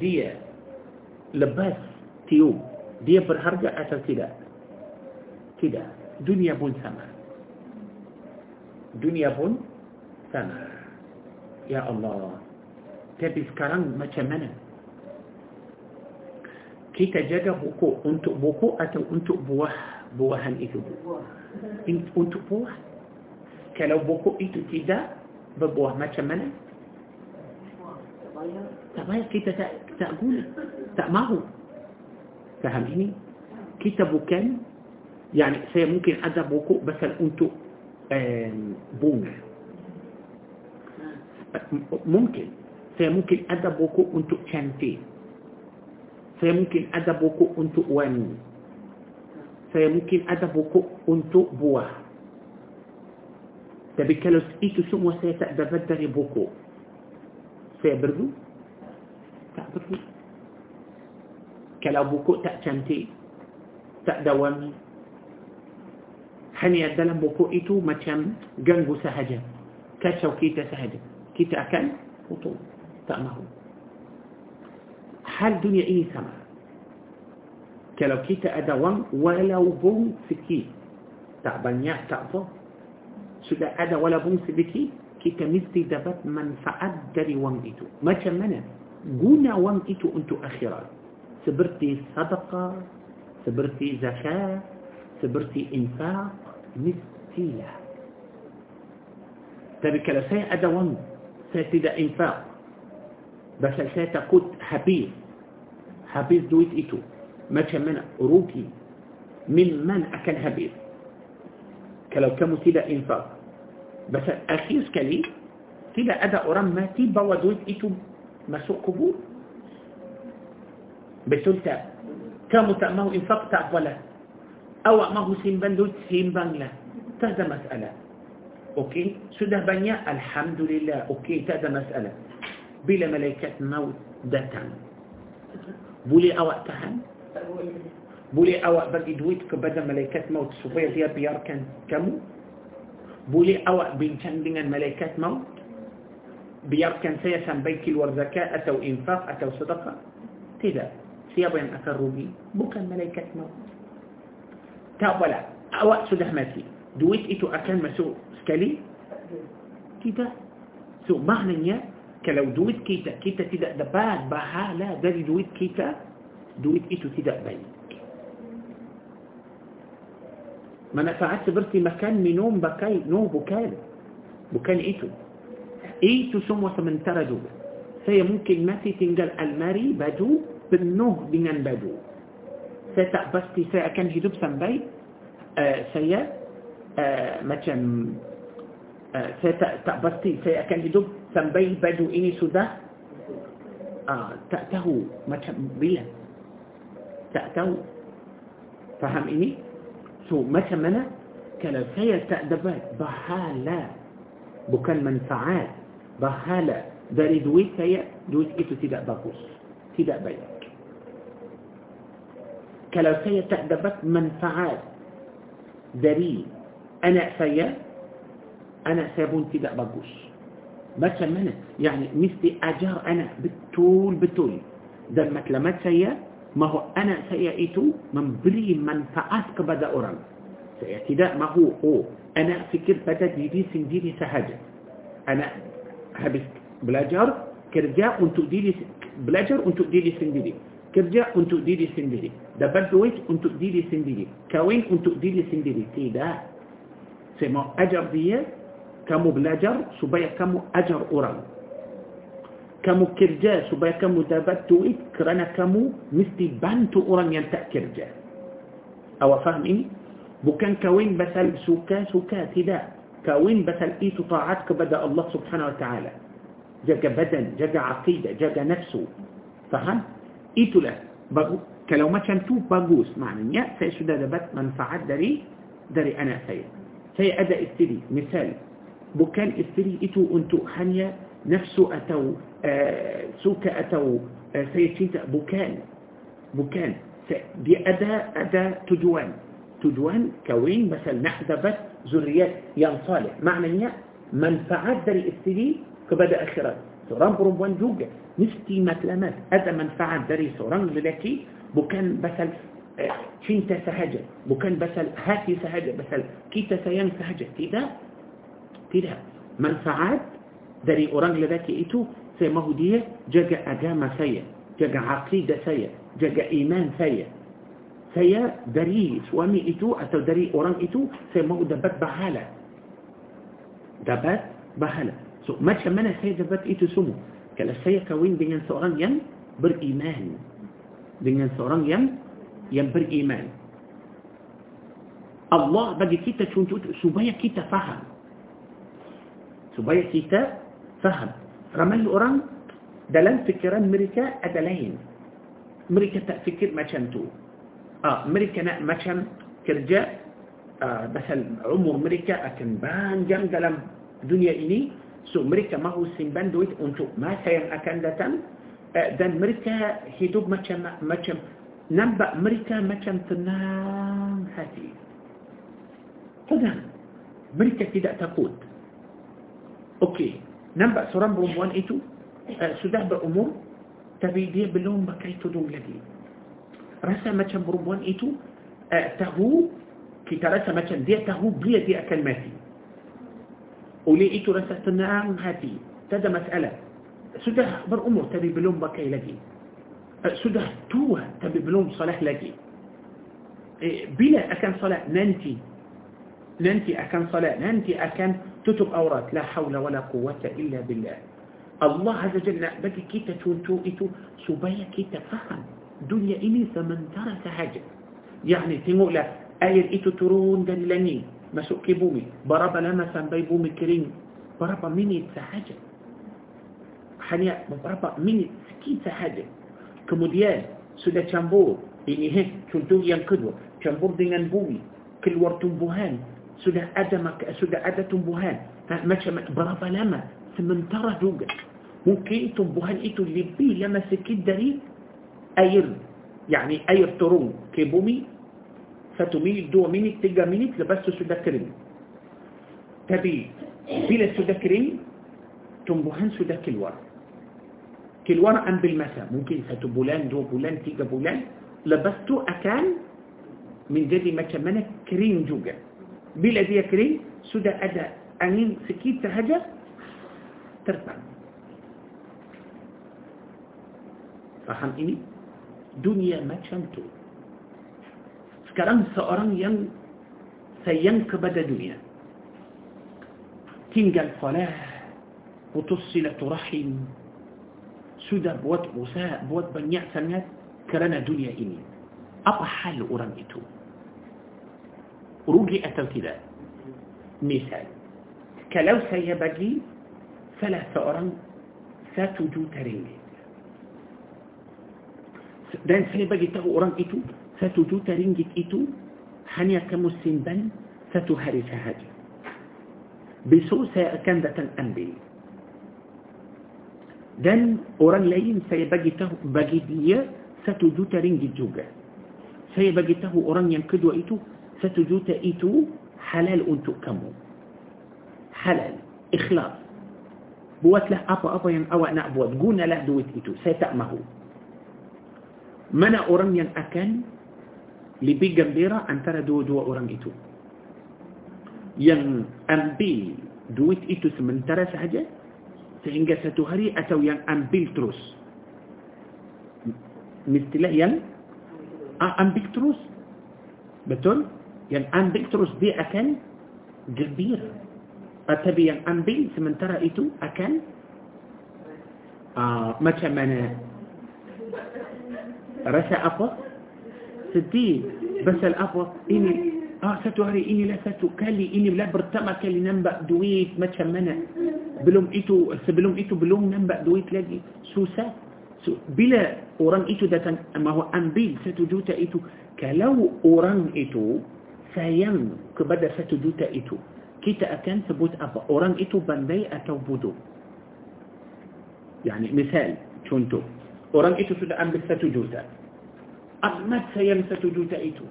Dia lepas tiup. Dia berharga atau tidak? Tidak. Dunia pun sama. Dunia pun sama. Ya Allah. Tapi sekarang macam mana? Kita jaga buku untuk buku atau untuk buah buahan itu untuk buah. Kalau buku itu tidak berbuah macam mana? Tak payah kita tak, tak guna. Tak mahu. Faham ini? Kita bukan yani saya mungkin ada buku pasal untuk um, bunga. Mungkin. Saya mungkin ada buku untuk cantik. Saya mungkin ada buku untuk wanita saya mungkin ada buku untuk buah tapi kalau itu semua saya tak dapat dari buku saya perlu tak perlu kalau buku tak cantik tak dawami hanya dalam buku itu macam ganggu sahaja kacau kita sahaja kita akan putus tak mahu hal dunia ini sama kalau kita ada wang walaupun sikit tak banyak tak apa sudah ada walaupun sedikit kita mesti dapat manfaat dari wang itu. Macam mana? Guna wang itu untuk akhirat. Seperti sadaqah, seperti zakat, seperti infak, mestilah. Tapi kalau saya ada wang, saya tidak infak. Pasal saya takut habis. Habis duit itu. مثلا من أروكي ممن أكلها بير كلو كمثلة إنفاق. بس أخيز كلي تلا أدا أرام ما تيبا ودويت إتو مسوء قبور بتلتا كمو تأمه إنفاق تأولا أو أمه سيمبان دويت سيمبان لا. تهدى مسألة. أوكي؟ سده بنيا الحمد لله أوكي تهدى مسألة. بلا ملائكة موت داتان بولي أوقتها؟ Maut datang boleh awak tahan boleh awak bagi duit kepada malaikat maut supaya dia biarkan kamu boleh awak bincang dengan malaikat maut biarkan saya sampai keluar zakat atau infak atau sedekah tidak siapa yang akan rugi bukan malaikat maut tak apalah awak sudah mati duit itu akan masuk sekali tidak so maknanya kalau duit kita kita duit itu tidak baik manfaat seperti makan minum pakai no bukan bukan itu itu semua sementara juga saya mungkin masih tinggal almari baju penuh dengan baju. Saya tak pasti saya akan hidup sampai uh, saya uh, macam uh, saya tak, tak pasti saya akan hidup sampai baju ini sudah uh, tak tahu macam bila tak tahu faham ini so macam mana kalau saya tak dapat bahala bukan manfaat bahala dari duit saya duit itu tidak bagus tidak baik kalau saya tak dapat manfaat dari anak saya anak saya pun tidak bagus macam mana yani mesti ajar anak betul-betul dan matlamat saya mahu anak saya itu memberi manfaat kepada orang saya tidak mahu oh anak fikir pada diri sendiri sahaja anak habis belajar kerja untuk diri belajar untuk diri sendiri kerja untuk diri sendiri dapat duit untuk diri sendiri kawin untuk diri sendiri tidak saya mau ajar dia kamu belajar supaya kamu ajar orang kamu kerja supaya kamu dapat duit kerana kamu mesti bantu orang yang tak kerja awak faham ini bukan kawin basal suka-suka tidak kawin basal itu taat kepada Allah subhanahu wa ta'ala jaga badan, jaga aqidah, jaga nafsu faham? itulah bagus kalau macam tu bagus maknanya saya sudah dapat manfaat dari dari anak saya saya ada istri misal bukan istri itu untuk hanya نفسه أتو آه، سوك أتو آه، سيتيت بوكان بوكان بأدا أدا تجوان. تجوان كوين مثل نحذبت ذريات يان صالح. معنى يا من فعاد دري إستدي كبدا أخرى سوران بروبوان جوجا نفتي متلمات أدا من فعاد دري سوران لذكي بوكان مثل آه، شنت سهجة بوكان مثل هاتي سهجة مثل كيت سين سهجة كده كده Manfaat dari orang lelaki itu saya mahu dia jaga agama saya jaga akidah saya jaga iman saya saya dari suami itu atau dari orang itu saya mahu dapat pahala. Dapat pahala. So macam mana saya dapat itu semua. Kalau saya kahwin dengan seorang yang beriman. Dengan seorang yang yang beriman. الله بقي كيتا شنتو سبايا كيتا فهم. supaya kita faham ramai orang dalam fikiran mereka ada lain mereka tak fikir macam tu ah, mereka nak macam kerja ah, pasal umur mereka akan panjang dalam dunia ini So mereka mahu simpan duit untuk masa yang akan datang dan mereka hidup macam macam nampak mereka macam tenang hati. Tenang. Mereka tidak takut. Okey. Nampak seorang perempuan itu uh, sudah berumur tapi dia belum pakai tudung lagi. Rasa macam perempuan itu uh, tahu kita rasa macam dia tahu bila dia akan mati. oleh itu rasa tenang hati tak ada masalah sudah berumur tapi belum pakai lagi sudah tua tapi belum salah lagi bila akan salat nanti nanti akan salat nanti akan tutup aurat لا حول ولا قوة إلا بالله. الله عز وجل bagi kita contoh itu supaya kita faham. Dunia ini sementara sahaja يعني tengoklah air itu turun dari langit masuk ke bumi. Berapa lama sampai bumi kering. برابا مني تسهجا حنيا برابا مني كي تسهجا كموديان سودا تشامبور. إني هي تونتو ين كدو تشامبور دنان بومي. كل ورتم بوهان. Sudah ada sudah ada tumbuhan. Macam berapa lama? Sementara juga. Mungkin tumbuhan itu lebih lama sikit dari air. Yani air turun ke bumi satu minit, dua minit, tiga minit, lepas itu sudah kering. Tapi bila sudah kering, tumbuhan sudah keluar. Keluar ambil masa. Mungkin satu bulan, dua bulan, tiga bulan. Lepas itu akan menjadi macam mana kering juga. Bila dia kering, sudah ada angin sikit sahaja terbang. Faham ini? Dunia macam tu. Sekarang seorang yang sayang kepada dunia. Tinggal salah, putus silaturahim, sudah buat usaha, buat banyak sangat kerana dunia ini. Apa hal orang itu? رجئ تلتدا مثال. كلو سيبجي فلا ثورا ستجو ترنج Dan saya bagi tahu orang itu satu juta ringgit itu hanya kamu simpan satu hari sahaja. Besok saya akan datang ambil dan orang lain saya bagi tahu bagi dia satu juta ringgit juga saya bagi tahu orang yang kedua itu satu juta itu halal untuk kamu halal. Ikhlas. Buatlah apa-apa yang awak nak buat gunalah duit itu saya tak mahu من أرم ين أكن لبي جنبيرا أن ترى دو دو أرم إتو ين أنبي دويت إتو سمنترا سهجة. سهنجا ستهري أتو ين أنبي التروس. مثل ين؟ آه، أنبي التروس. betul يعني الآن بيتروس بي أكل كبير أتبي يعني الآن بي؟ سمن ترى إتو أكل آه، ما تشمنا رسى أفو؟ ستي بس الأفو إني آه ستو هري إني لا ستو كالي إني لا برتما كالي نمبأ دويت. ما تشمنا بلوم إتو سبلوم إتو بلوم نمبأ دويت لدي. سوسا؟ سو بلا أوران إتو داتن ما هو أنبيل ستو جوتا إتو كلو أوران إتو sayang kepada satu juta itu kita akan sebut apa orang itu pandai atau bodoh يعني مثال contoh orang itu sudah ambil satu juta amat sayang satu juta itu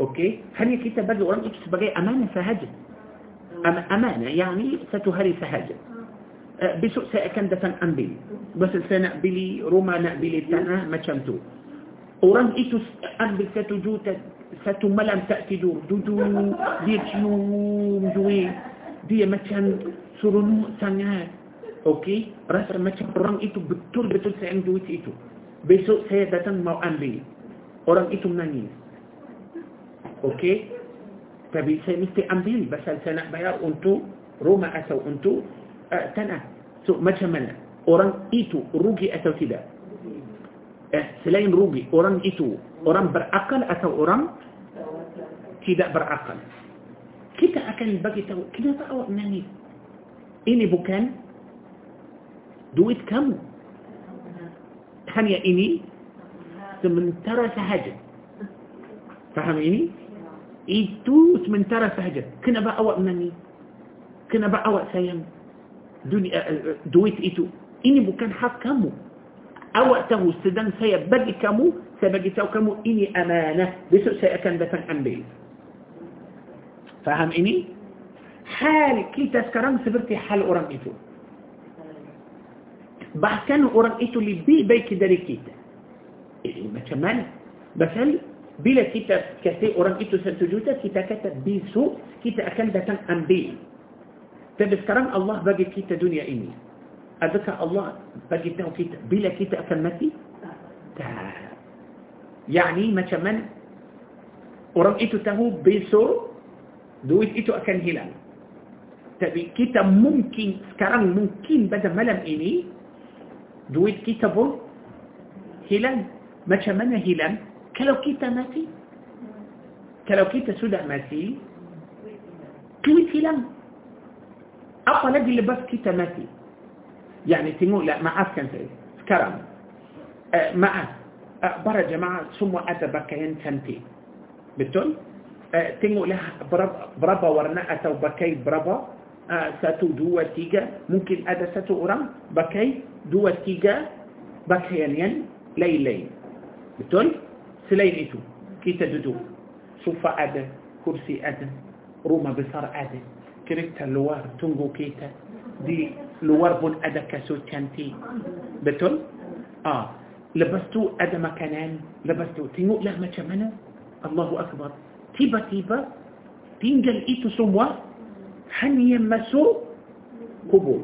Okey, hanya kita bagi orang itu sebagai amanah sahaja. Amanah, yani satu hari sahaja. Uh, besok saya akan datang ambil. Besok saya nak beli rumah, nak beli tanah, macam tu. Orang itu ambil satu juta, satu malam tak tidur. Duduk, dia cium duit. Dia macam seronok sangat. Okey, rasa macam orang itu betul-betul sayang duit itu. Besok saya datang mau ambil. Orang itu menangis. Okey. Tapi saya mesti ambil pasal saya nak bayar untuk rumah atau untuk uh, tanah. So macam mana? Orang itu rugi atau tidak? Eh, selain rugi, orang itu orang berakal atau orang tidak berakal. Kita akan bagi tahu, kenapa awak menangis? Ini bukan duit kamu. Hanya ini sementara sahaja. Faham ini? Itu sementara sahaja. Kenapa awak menangis? Kenapa awak sayang dunia, uh, duit itu? Ini bukan hak kamu. أوته سدن سيبقكم سيبقتوكم إني أمانة. بسوء سيأكن بفن أمبي فهم إني؟ حال كي تذكرن سبرتي حال أوران إتو بحكان أوران إتو اللي بي بيك داري كيت. إيه، ما كمان؟ بفل بلا كتاب كتاب أوران إتو سنتجوتا كتاب كتاب بسوء كتاب أكن بفن أمبي تذكرن الله بقي كيت دنيا إني. أذكر الله بجدنا وكيت بلا كيت أكمتي يعني ما كمان ورم إتو تهو بيسور دويت إتو أكن هلال. تبي كيت ممكن سكران ممكن بدا ملم إني دويت كيت بو هلال. ما كمان هلال. كلو كيت ماتي كلو كيت سودا ماتي دويت هلال. أقل أجل بس كيت ماتي يعني تيمو لا ما عاف كان تي كرم. أه، مع أه، برا جماعة سمو أدب كين تنتي بتون؟ أه، تيمو لا برا برا ورنا أتو بكي برا ساتو دو تيجا. ممكن أدا ساتو أورام؟ بكي دو تيجا. بكيان ين لي لي بتون؟ سلين إتو. Kita duduk. Sofa ada kerusi ada rumah besar ada kereta luar tunggu kita. Di luar pun ada kasut cantik betul ah. Lepas itu ada makanan. Lepas itu. Tahulah macam mana الله أكبر. Tiba-tiba. Tinggal itu semua hanya masuk kubur musibah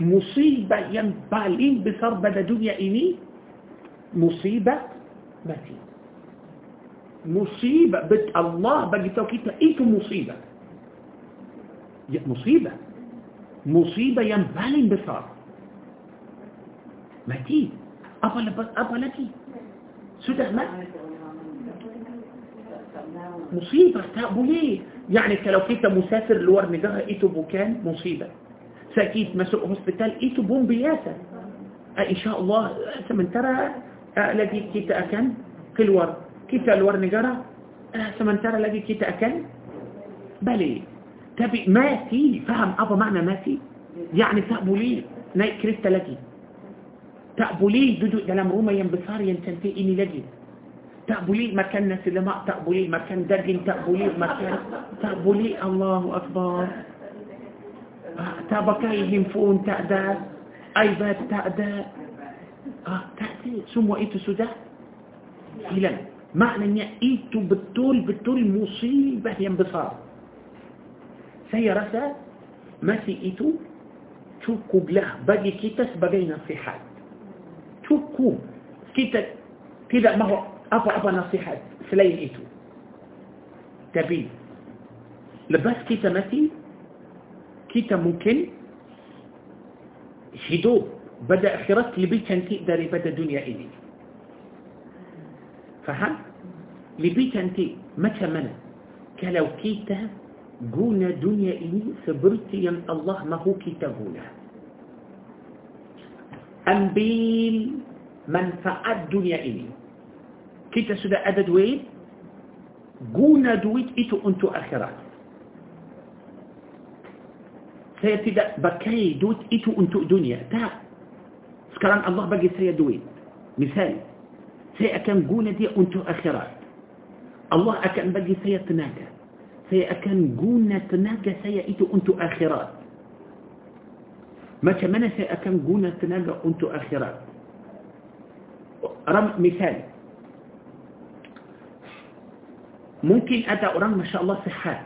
yang paling besar pada dunia ini. Musibah mati. Musibah. Betullah. Bagi untuk kita itu musibah. Musibah. Besar. Mati. Apa lepas apa lagi? Sudah mati. Musibah. Tak boleh يعني kalau kita musafir luar negara itu bukan musibah. Sakit masuk hospital itu pun biasa إن شاء الله. Sementara lagi kita akan. Keluar kita luar negara. Sementara lagi kita akan. Balik. Tapi mati faham apa makna mati يعني tak boleh naik kereta lagi tak boleh duduk dalam rumah yang besar yang cantik ini lagi tak boleh makan nasi lemak tak boleh makan daging tak boleh makan. Tak boleh الله أكبر. تابكايهم فون تأدى أيباد تأدى تأتي سموا إيتو سودا. إلا معنى إيتو بالطول بالطول مصيبة سي إيتو تشوكو بله باقي كيتا سبقي نصيحات تشوكو كيتا كده ما هو apa-apa nasihat selain itu. Tapi lepas kita mati, kita mungkin hidup pada akhirat lebih cantik daripada dunia ini. Faham? Lebih cantik macam mana? Kalau kita guna dunia ini seperti yang Allah mahu kita guna. Ambil manfaat dunia ini. kita sudah ada duit guna duit itu untuk akhirat saya tidak pakai duit itu untuk dunia tak sekarang Allah bagi saya duit misal saya akan guna dia untuk akhirat Allah akan bagi saya tenaga saya akan guna tenaga saya itu untuk akhirat macam mana saya akan guna tenaga untuk akhirat misal Mungkin ada orang Masya Allah sihat.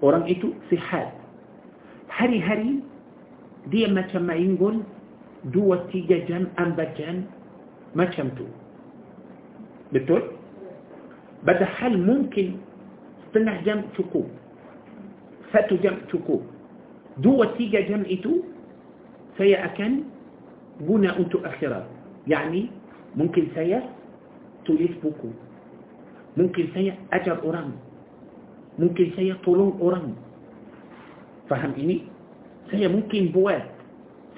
Orang itu sihat. Hari-hari dia macam main gol dua tiga jam empat jam macam tu. Betul? Padahal mungkin قلنا جمع ثقوب فتو جمع ثقوب دو تيجا جمع تو سيا أكن بنا أنت أخرى يعني ممكن سيأ تليف بكو ممكن سيأ أجر أورام ممكن سيأ طولون أورام فهم إني؟ سيأ ممكن بوات.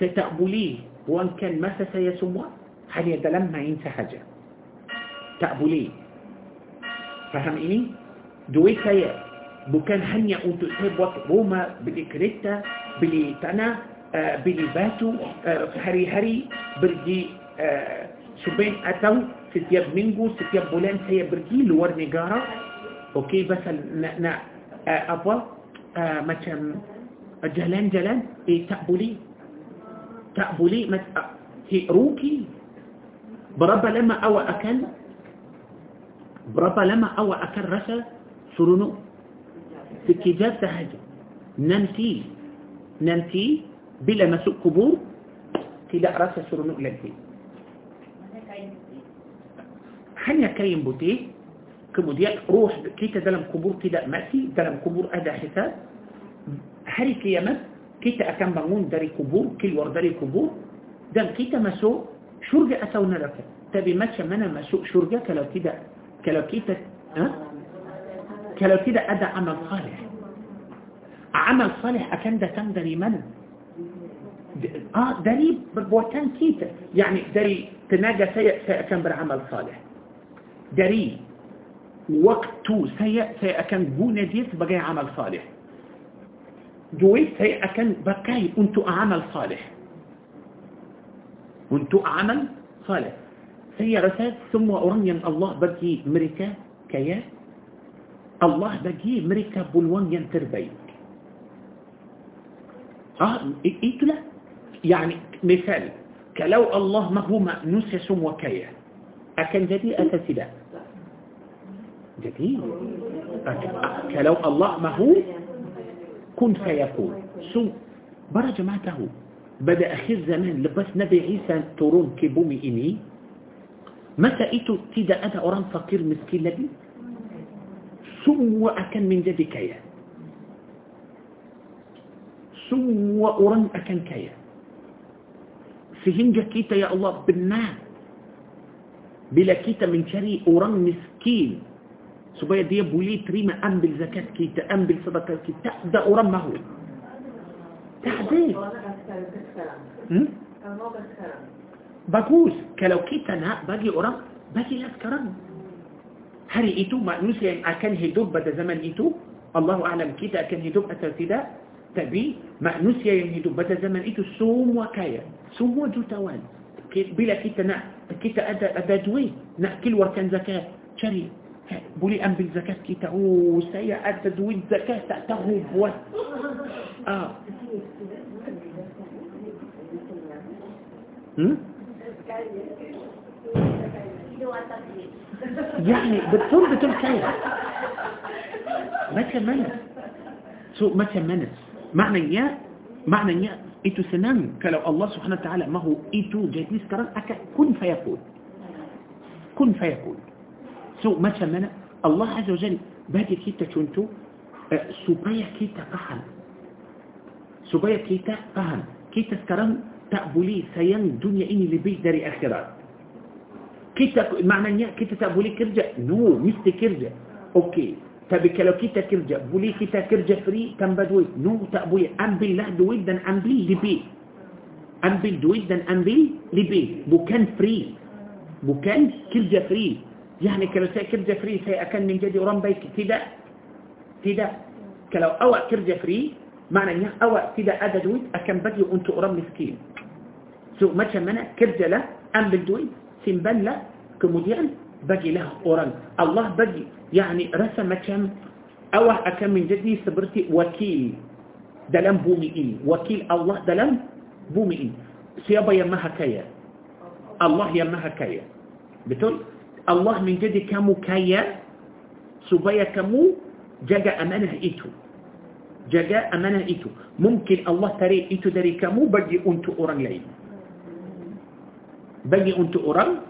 ستقبلي. وان كان ما سيأ سموا هل يدلم ما ينسى حاجة؟ تقبلي. فهم إني؟ Duit saya bukan hanya untuk saya buat rumah beli kereta beli tanah uh, beli batu uh, hari-hari pergi uh, subin atau setiap minggu, setiap bulan saya pergi luar negara. Okey, pasal nak, nak uh, apa, uh, macam jalan-jalan, eh tak boleh. Tak boleh, uh, rugi. Berapa lama awak akan, berapa lama awak akan rasa Seronok. Itu saja sahaja nanti nanti bila masuk kubur. Tak rasa seronok nanti hanya kain putih? Kemudian roh kita dalam kubur telah mati. Dalam kubur ada hisab. Hari kiamat kita akan bangun dari kubur. Keluar dari kubur. Dan kita masuk syurga atau neraka. Tapi macam mana masuk syurga kalau kita kalau kita kalau tidak ada amal soleh. Amal soleh akan datang dari mana? Ah dari buatan kita يعني dari tenaga saya saya akan beramal soleh. Dari waktu saya saya akan guna dia bagi amal soleh. Duit saya akan pakai untuk amal soleh. أنتو عمل صالح. سيء رسال ثم أرنيا الله بقي مريكا كيات Allah bagi mereka peluang yang terbaik ah itulah يعني مثال كلو الله ما هو manusia semua kaya akan jadi atau tidak jadi kalau Allah mahu kun fayakun so para jemaah tahu pada akhir zaman lepas Nabi Isa turun ke bumi ini masa itu tidak ada orang fakir miskin lagi semua akan menjadi kaya semua orang akan kaya sehingga kita ya Allah benar bila kita mencari orang miskin supaya dia boleh terima ambil zakat kita ambil sedekah kita tak ada orang mahu tak ada hmm? bagus kalau kita nak bagi orang bagilah sekarang hari itu manusia yang akan hidup pada zaman itu Allah alam kita akan hidup atau tidak tapi manusia yang hidup pada zaman itu semua kaya semua jutawan bila kita nak kita ada ada duit nak keluarkan zakat cari boleh ambil zakat kita oh saya ada duit zakat tak tahu buat ah hmm يعني بالطول بتقول كيف؟ متى منت؟ سو متى منت؟ معنى يا معنى يا إتو سنان. كلو الله سبحانه وتعالى ما هو إتو جديد سكران أكا كن فيقول. كن فيقول. سو متى منت؟ الله عز وجل بادي كيتا شنتو أه، سبايا كيتا قحل سبايا كيتا قحل كيتا سكران تأبولي سيان دنيا إني لبيت داري أخيرات kita maknanya kita tak boleh kerja no mesti kerja okey Tapi kalau kita kerja, boleh kita kerja free tanpa duit? No, tak boleh. Ambillah duit dan ambil lebih. Ambil duit dan ambil lebih. Bukan free. Bukan kerja free. Yani kalau saya kerja free, saya akan menjadi orang baik. Tidak. Tidak. Kalau awak kerja free, maknanya awak tidak ada duit, akan bagi untuk orang miskin. So, macam mana? Kerjalah, ambil duit, simpanlah, kemudian bagilah orang. Allah bagi يعني rasa macam awak akan menjadi seperti wakil dalam bumi ini wakil Allah dalam bumi ini siapa yang maha kaya Allah yang maha kaya betul Allah menjadi kamu kaya supaya kamu jaga amanah itu jaga amanah itu mungkin Allah tarik itu dari kamu bagi untuk orang lain bagi untuk orang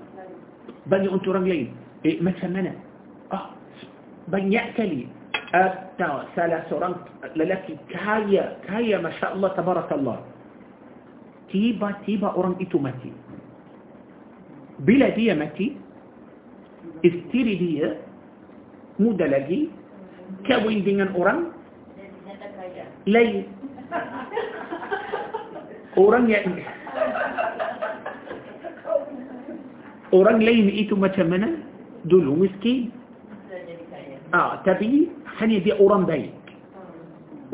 bagi untuk orang lain eh macam mana ah banyak kali atau salah seorang lelaki kaya, kaya Masya Allah, Tabarakallah. Tiba-tiba orang itu mati. Bila dia mati, istri dia muda lagi, kawin dengan orang lain. Orang yang orang lain itu macam mana? Dulu miskin, Ah, tapi hanya dia orang baik.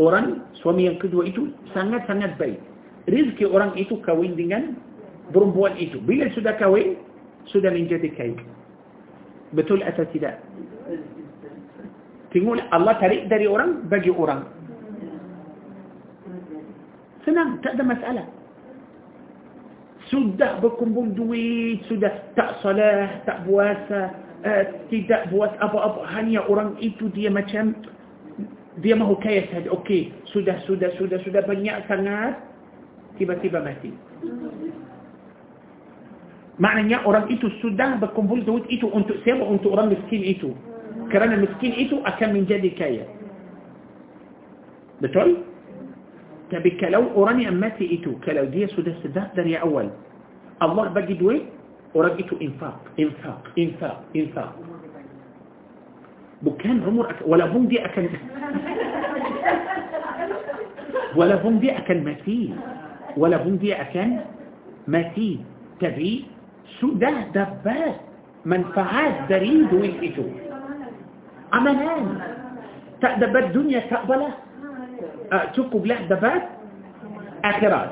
Orang suami yang kedua itu sangat-sangat baik. Rizki orang itu kawin dengan perempuan itu. Bila sudah kawin, sudah menjadi kaya. Betul atau tidak? Tengok Allah tarik dari orang, bagi orang. Senang, tak ada masalah. Sudah berkumpul duit, sudah tak salah, tak puasa, uh, tidak buat apa-apa. Hanya orang itu dia macam dia mahu kaya saja. Okey sudah sudah sudah sudah banyak sangat tiba-tiba mati. Maknanya orang itu sudah berkumpul duit itu untuk siapa untuk orang miskin itu. Kerana miskin itu akan menjadi kaya. Betul تبك لو أراني أماتي إتو كلو. دي سداس ذات دنيا أول. الله بجد وي أرجيتو إنفاق. إنفاق. إنفاق. إنفاق. بكان عمر أك... ولا هم دي أكن ولا هم دي أكن ما فيه ولا هم دي أكن ما فيه تبي؟ سودا دبا منفعات دريد وين إتو أمانان تأدب الدنيا تقبله تشكوا بلا دبات اعتراض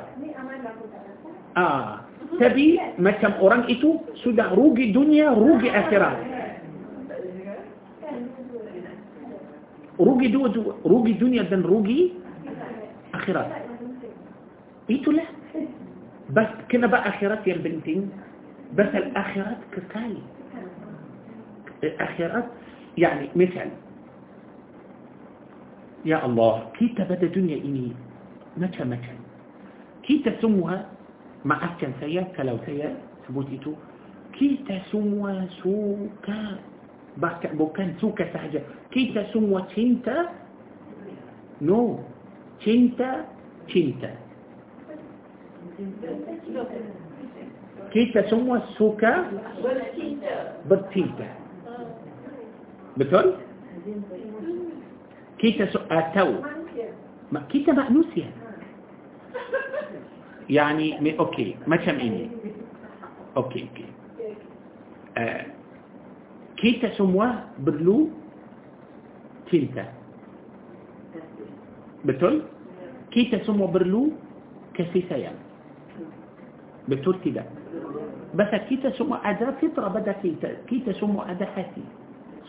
آه. تبي ما كم اورانج إيتو؟ سودا. روجي دنيا روجي اعتراض روجي دو دو روجي دنيا دن روجي اخرات إيتو لا. بس كنا بقى آخرات يا البنتين بس الأخيرات كتالي الأخيرات يعني مثلا يا الله كي تبدا دنيا إني متى متى؟ كي تسموها مع أسكن سيا كلو سيا ثبوتيتو كي تسموها سوكا bukan suka sahaja kita semua cinta no cinta cinta kita semua suka bercinta betul كيتا سؤاتو آه، كيتا مأنوسيا. يعني مي... أوكي ما شام أوكي أوكي. آه، كيتا سموا بدلو تلتا بتول كيتا سموا برلو كسيسايا. بتل كده. بس كيتا سموا ادا فطرة بدأ كيتا كيتا سموا ادا حاتي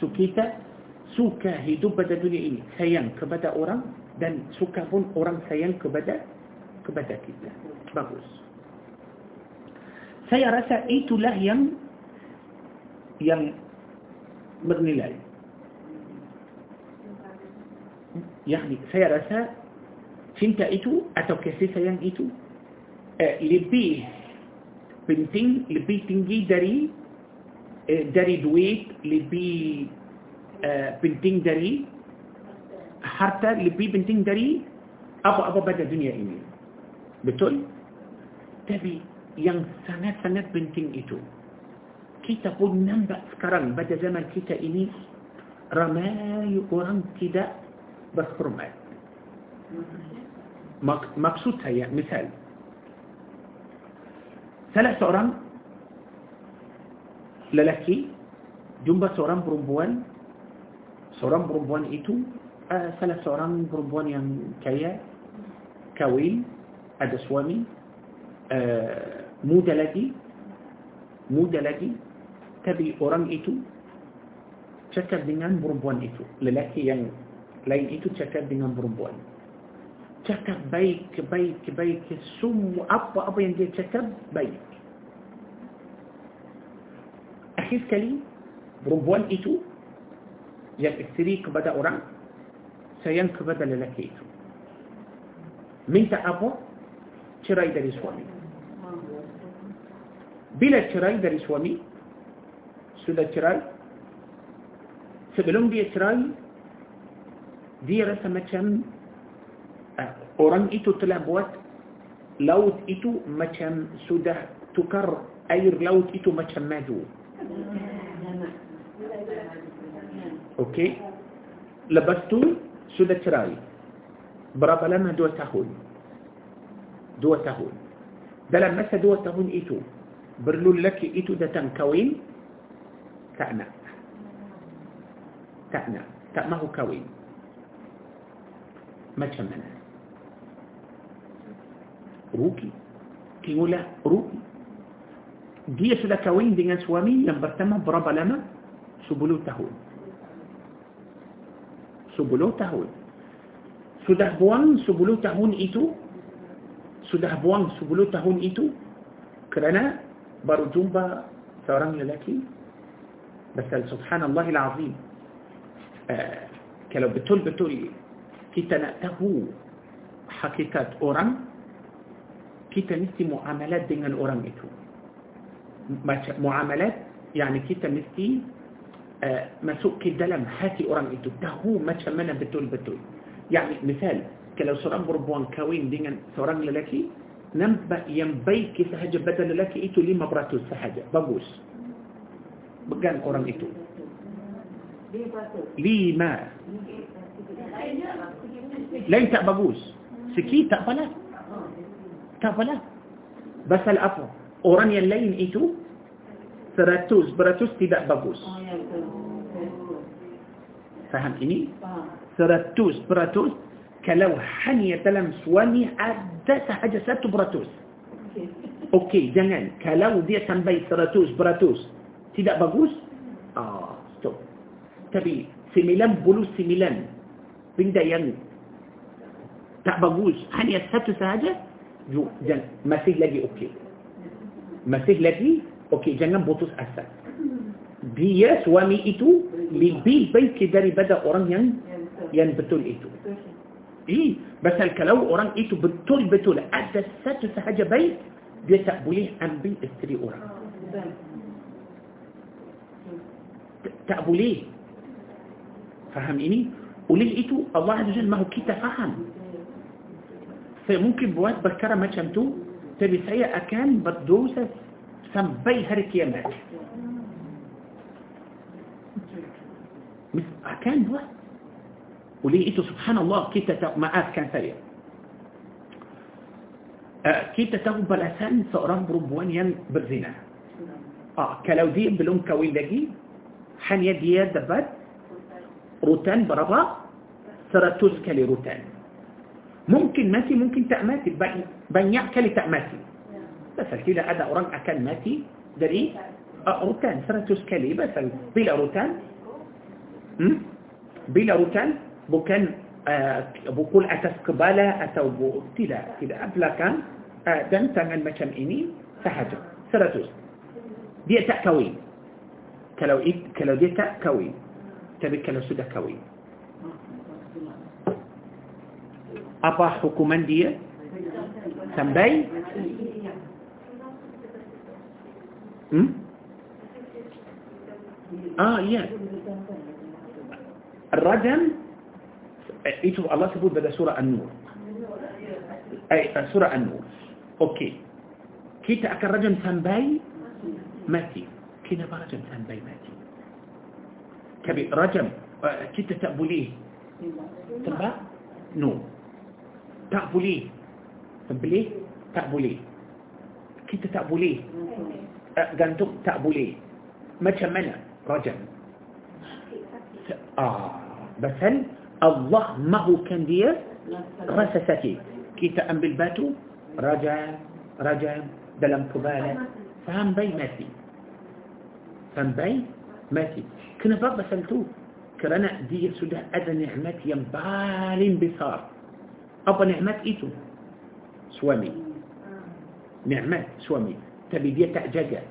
سو كيتا suka hidup pada dunia ini sayang kepada orang dan suka pun orang sayang kepada kepada kita. Bagus. Saya rasa itulah yang yang bernilai. Yakni saya rasa cinta itu atau kasih sayang itu eh, lebih penting lebih tinggi dari eh, dari duit lebih eh, penting dari harta lebih penting dari apa-apa pada dunia ini. Betul? Tapi yang sangat-sangat penting itu kita pun nampak sekarang pada zaman kita ini ramai orang tidak berhormat. Mak maksud saya misal salah seorang lelaki jumpa seorang perempuan seorang perempuan itu uh, salah seorang perempuan yang kaya kawin ada suami uh, muda lagi muda lagi tapi orang itu cakap dengan perempuan itu lelaki yang lain itu cakap dengan perempuan cakap baik, baik, baik semua apa-apa yang dia cakap baik akhir sekali perempuan itu yang isteri kepada orang sayang kepada lelaki itu minta apa cerai dari suami bila cerai dari suami sudah cerai sebelum dia cerai dia rasa macam orang itu telah buat laut itu macam sudah tukar air laut itu macam madu cerai berapa lama dua tahun dua tahun dalam masa dua tahun itu perlu lelaki itu datang kawin tak nak tak nak tak mahu kawin macam mana rugi Kingula rugi dia sudah kawin dengan suami yang pertama berapa lama 10 tahun 10 tahun sudah buang 10 tahun itu sudah buang 10 tahun itu kerana baru jumpa seorang lelaki Basal subhanallahil azim kalau betul-betul kita nak tahu hakikat orang kita mesti muamalat dengan orang itu muamalat yani kita mesti uh, masuk ke dalam hati orang itu tahu macam mana betul-betul yani misal kalau seorang perempuan kawin dengan seorang lelaki nampak yang baik sahaja pada lelaki itu 5% sahaja bagus pegang orang itu lima lain tak bagus sikit tak apalah tak apalah pasal apa orang yang lain itu seratus beratus tidak bagus. Faham ini? Seratus beratus kalau hanya dalam suami ada sahaja satu beratus. Okey. Jangan. Kalau dia sampai seratus beratus tidak bagus? Ah stop. Tapi sembilan puluh sembilan benda yang tak bagus hanya satu sahaja jangan masih lagi okey. Masih lagi okey jangan putus asa dia suami itu lebih baik daripada orang yang yang betul itu eh pasal kalau orang itu betul-betul ada satu sahaja baik dia tak boleh ambil isteri orang tak boleh faham ini oleh itu Allah Azza Jalla mahu kita faham saya mungkin buat perkara macam tu tapi saya akan berdosa sampai hari kiamat akan buat oleh itu subhanallah kita tak maafkan saya uh, kita tahu balasan seorang perempuan yang berzina uh, kalau dia belum kahwin lagi hanya dia dapat rutan berapa? seratus kali rutan mungkin mati mungkin tak mati مثل كيلا عدا أوران أكان ماتي. دري؟ أروتان سرطوس كالي مثل بيلا روتان. بلا روتان. بوكان آه، كان أتسكبالا أتو بو تلا كده. أبلا كان آه، دن تنال مكان إني. فحاجة سرطوس دي تأكوين كلو إيد كلو دي تأكوين تبي كلو سودا كوين أبا حكومان دي سنبي Hmm? Ah, iya. Rajam itu Allah sebut pada surah An-Nur. Eh, surah An-Nur. Okey. Kita akan rajam sampai mati. Kenapa rajam sampai mati? Tapi rajam kita tak boleh sebab no. Tak boleh. Boleh? Tak gantung tak boleh macam mana rajam ah pasal Allah mahukan dia rasa sakit kita ambil batu rajam rajam dalam kepala sampai mati sampai mati kenapa pasal tu kerana dia sudah ada nikmat yang paling besar apa nikmat itu suami nikmat suami tapi dia tak jaga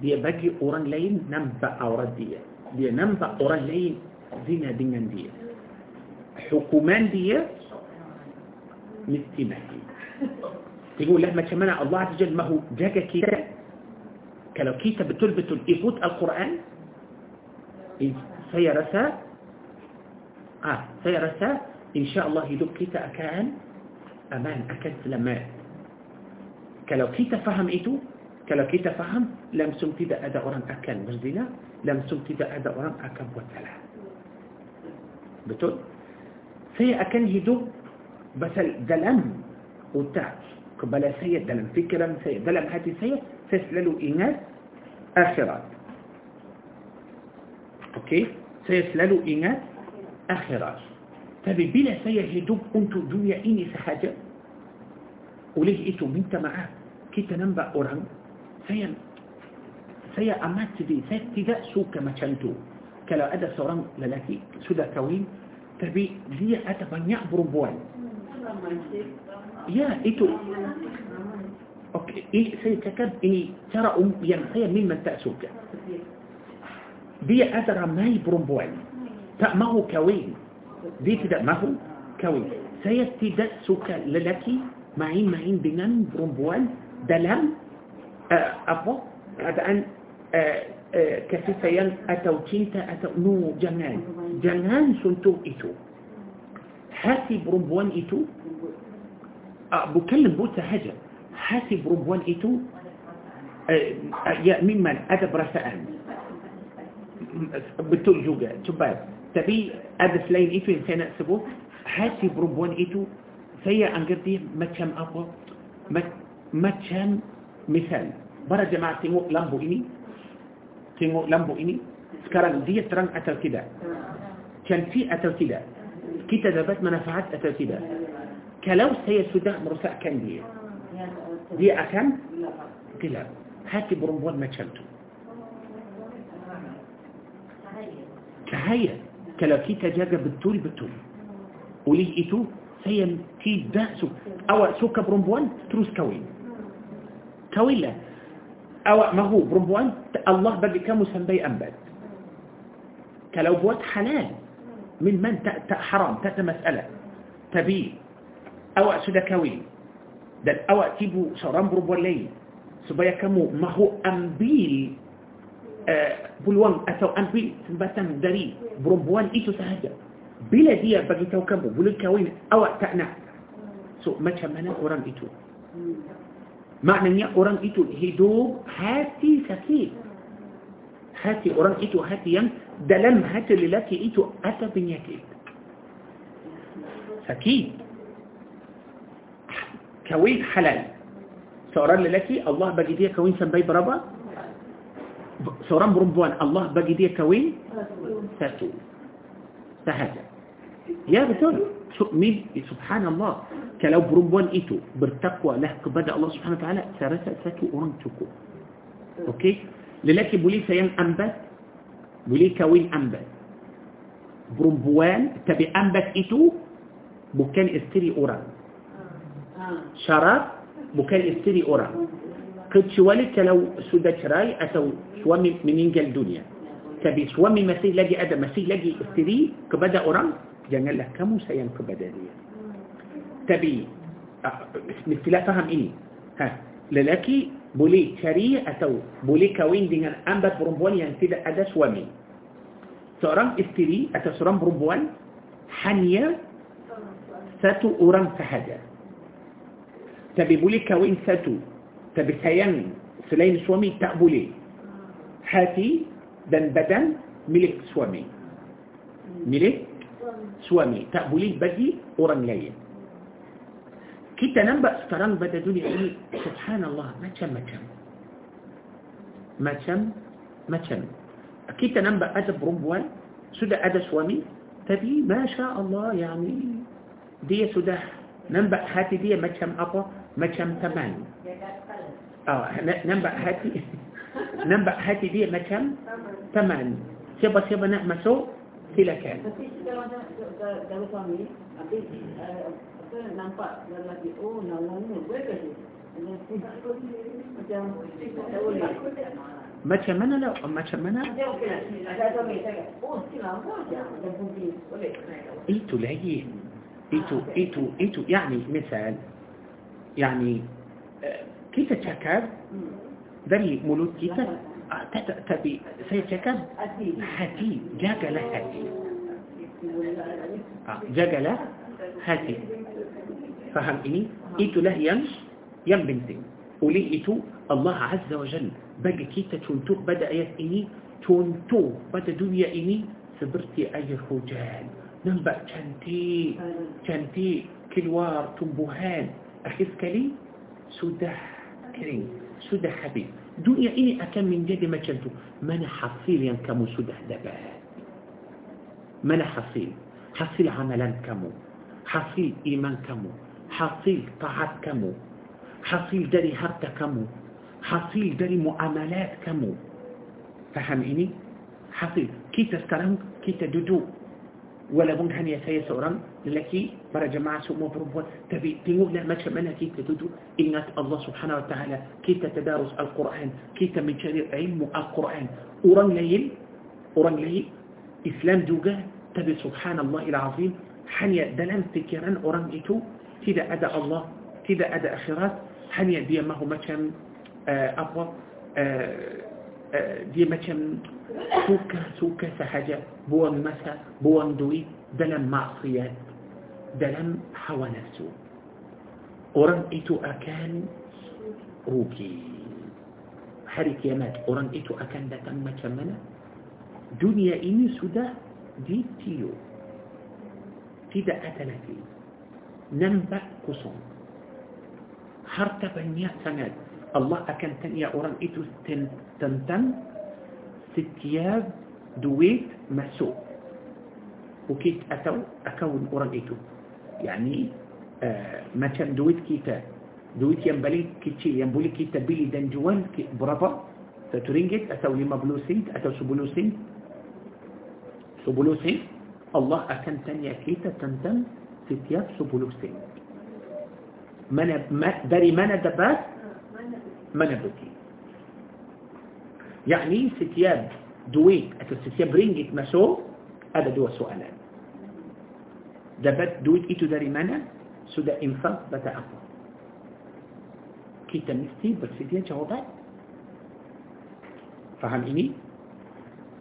dia bagi orang lain nampak aurat dia dia nampak orang lain zina dengan dia hukuman dia mesti mati tengoklah macam mana Allah Azza mahu jaga kita kalau kita betul-betul ikut Al-Quran saya rasa ah saya rasa insya-Allah hidup kita akan aman akan selamat kalau kita faham itu kalau kita faham langsung tidak ada orang akan berzina langsung tidak ada orang akan buat salah betul saya akan hidup pasal dalam otak kepala saya dalam fikiran saya dalam hati saya saya selalu ingat akhirat okey saya selalu ingat akhirat tapi bila saya hidup untuk dunia ini sahaja oleh itu minta maaf kita nampak orang saya saya amat sedih saya tidak suka macam tu kalau ada seorang lelaki sudah kahwin tapi dia ada banyak perempuan ya itu Okey, saya cakap ini cara um, yang saya memang tak suka. Dia ada ramai perempuan. Tak mahu kahwin. Dia tidak mahu kahwin. Saya tidak suka lelaki main-main dengan perempuan دلم أفو أه، أبان أه، أه، كثيفين أتو تنتا أتو نو جنان. جنان سنتو إتو. حاسب ربوان إتو. بكلم بوتا هجا حاسب ربوان إتو. يا ممن أدى برسائل بتو جوجا تباب تبي أدى سلين إتو إنسان أسبو؟ حاسب ربوان إتو. سيا أنجردي ما تشم أفو؟ ما macam misal para jemaah tengok lampu ini tengok lampu ini sekarang dia terang atau tidak cantik atau tidak kita dapat manfaat atau tidak kalau saya sudah merosakkan dia dia akan gelap hati perempuan macam tu cahaya kalau kita jaga betul-betul oleh itu saya tidak suka awak suka perempuan terus kahwin كويلة أو ما هو بربوان الله بل كم سنبي أنبد كلو بوات حلال. من من؟ حرام. تأتى مسألة. تبي. أو أسودة كوي. دل أو أتيبو سوران بربوان لي سبايا كم ما هو أنبيل آه، بلوان. أتو أنبيل سنبتا دري. بربوان إيتو سهجا بلا دي بقيتو كمو بلو الكوين أو أتأنا. سو ما تشمنا قران إيتو maknanya orang itu hidup hati sakit hati orang itu hati yang dalam hati lelaki itu ada penyakit sakit kahwin halal seorang lelaki Allah bagi dia kahwin sampai berapa seorang perempuan Allah bagi dia kahwin satu sahaja ya betul تؤمن سبحان الله. كلو برمبوان إتو برتقوى له قبدا الله سبحانه وتعالى سرسا ساتو أرن تكو أوكي؟ للاكي بولي سيان أنبا بولي كوين أنبا برمبوان تبي أنبا إتو بكان إستري أرن شرار بكان إستري أرن قد شوالي كلو سودة شراي أتو شوامي من إنجل الدنيا تبي شوامي مسيح لجي أدى مسيح لجي إستري كبدأ أرن janganlah kamu sayang kepada dia. Tapi mestilah faham ini. Ha, lelaki boleh cari atau boleh kahwin dengan ambat perempuan yang tidak ada suami. Seorang isteri atau seorang perempuan hanya satu orang sahaja. Tapi boleh kahwin satu tapi sayang selain suami tak boleh. Hati dan badan milik suami. Milik suami tak boleh bagi orang lain kita nampak sekarang pada dunia ini subhanallah macam-macam macam-macam kita nampak ada perempuan sudah ada suami tapi masya Allah yani dia sudah nampak hati dia macam apa macam teman oh, nampak hati nampak hati dia macam teman siapa-siapa nak masuk silakan tapi kalau suami habis apa nampak lelaki oh namanya boleh ke macam macam mana lah macam mana itu lagi itu itu itu يعني مثال يعني kita cakap dari mulut kita تبي سيتكب حتي جاكلة حتي آه، جاكلة حتي فهم إني إيتو له يم يم بنتي ولي إيتو الله عز وجل. بقى كيتا تونتو بدأ يس إني تونتو. بدأ دنيا إني سبرتي أي خجال نبأ تنتي تنتي كلوار تنبهان أخذ كلي سودة كريم. سودة حبيب. دنيا إني أكم من جدي ما كنت. من حصيل ين كم سود دبا من حصيل؟ حصيل عملا كم؟ حصيل إيمان كم؟ حصيل طاعة كم؟ حصيل داري هرت كم؟ حصيل داري معاملات كم؟ فهم إني حصيل. كي تسكرم كي تدودو ولا بون هني سي سوران لكي برا جماعة سو مو بروبو تبي تنو لا ما شمنا كي تدودو إنات الله سبحانه وتعالى كي تتدارس القرآن؟ كي تمن شرير علم القرآن؟ أوران ليل أوران ليل. إسلام دوغا. تبي سبحان الله العظيم. حني دلن فكرا أوران إتو تدا أدى الله تدا أدى أخرات حني دي ما هو ما شم أبوا آه، آه، آه، دي ما شم suka-suka sahaja buang masa, buang duit dalam maksiat, dalam hawa nafsu. Orang itu akan rugi. Hari kiamat orang itu akan datang macam mana? Dunia ini sudah ditiup. Tidak ada lagi. Nampak kosong. harta banyak sangat Allah akan tanya orang itu tentang ستياب دويت مسو وكيت أتو أكون أوران إيتو. يعني آه، ما كان دويت كيتا. دويت ينبلي كيتشي ينبلي كيتا بلي دنجوان كي برافا ستورينجت أتو لما بلوسين أتو سبلوسين سبلوسين الله أكن تانيا كيتا تندم ستياب سبلوسين من ب... ما داري من دبات؟ آه، من بكي setiap duit atau setiap ringgit masuk ada dua soalan dapat duit itu dari mana sudah infak bata apa kita mesti bersedia jawaban faham ini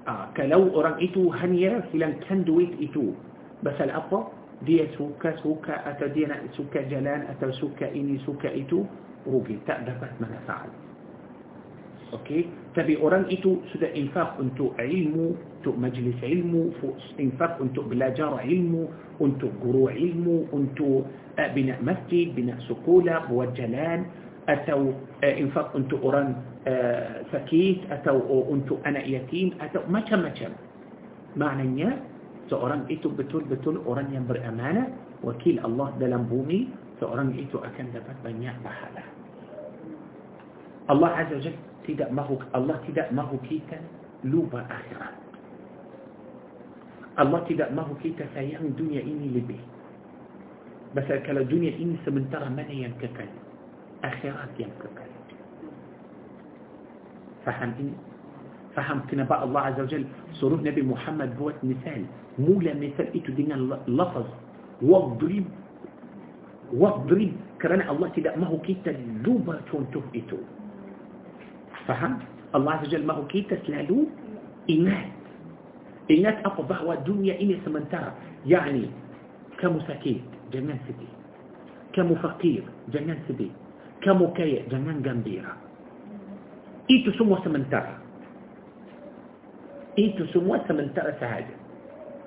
ah, kalau orang itu hanya hilangkan duit itu pasal apa dia suka suka atau dia nak suka jalan atau suka ini suka itu rugi tak dapat manfaat Okey, tapi orang itu sudah infak untuk ilmu, untuk majlis ilmu, infak untuk belajar ilmu, untuk guru ilmu, untuk uh, bina masjid, bina sekolah, buat jalan, atau uh, infak untuk orang uh, sakit, atau uh, untuk anak yatim, atau macam-macam. Maknanya, seorang itu betul-betul orang yang beramanah, wakil Allah dalam bumi, seorang itu akan dapat banyak pahala. Allah Azza wa Jalla tidak mahu Allah tidak mahu kita lupa akhirat. Allah tidak mahu kita sayang dunia ini lebih. Pasal kalau dunia ini sementara mana yang kekal? Akhirat yang kekal. Faham ini? Faham kenapa Allah Azza wa Jal suruh Nabi Muhammad buat misal. Mula misal itu dengan lafaz. Wadrib. Wadrib. Kerana Allah tidak mahu kita lupa contoh itu. فهم؟ الله عز وجل ما هو كي تسلالو إنات إنات أقو بحوة الدنيا إني سمنترى يعني كمساكين جنان سدي كمفقير جنان سدي كمكيع جنان جنبيرة إيتو سمو سمنترى إيتو سمو سمنترى سهاجة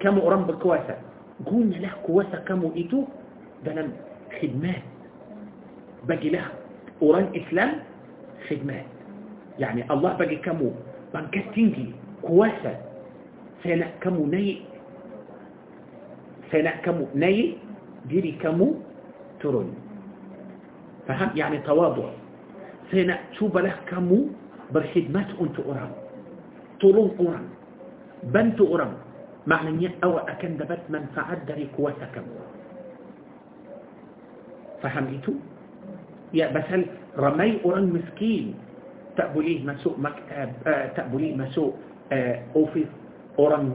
كم أرنب كواسة قلنا له كواسة كم إيتو؟ دلم خدمات. بقي له أوران إسلام خدمات. يعني الله bagi kamu pangkat tinggi kuasa saya nak kamu naik saya nak kamu naik diri kamu turun faham يعني تواضع saya nak cubalah kamu berkhidmat untuk orang tolong orang bantu orang maknanya awak akan dapat manfaat dari kuasa kamu faham itu ya pasal ramai orang miskin تقبليه مسوق مك... آه، آه، تقبليه مسوق آه، أوفيس اورن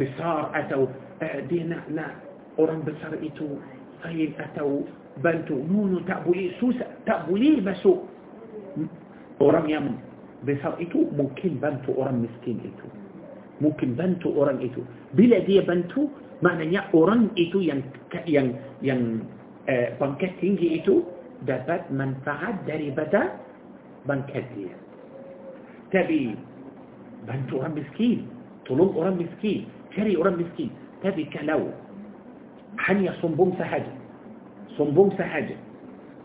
بسار أتو دي نا نا اورن بسار ايتو سيل أتو بنتو نونو تقبليه سوسا تقبليه مسوق. اورن يم بسار ايتو ممكن بنتو اورن مسكين ايتو ممكن بنتو اورن ايتو بلا دي بنتو معنى اورن ايتو ين ين ين بنكت تنجي ايتو دابت منفعة داري بدأ bangkit dia. Tapi bantu orang miskin, tolong orang miskin, cari orang miskin. Tapi kalau hanya sombong sahaja, sombong sahaja,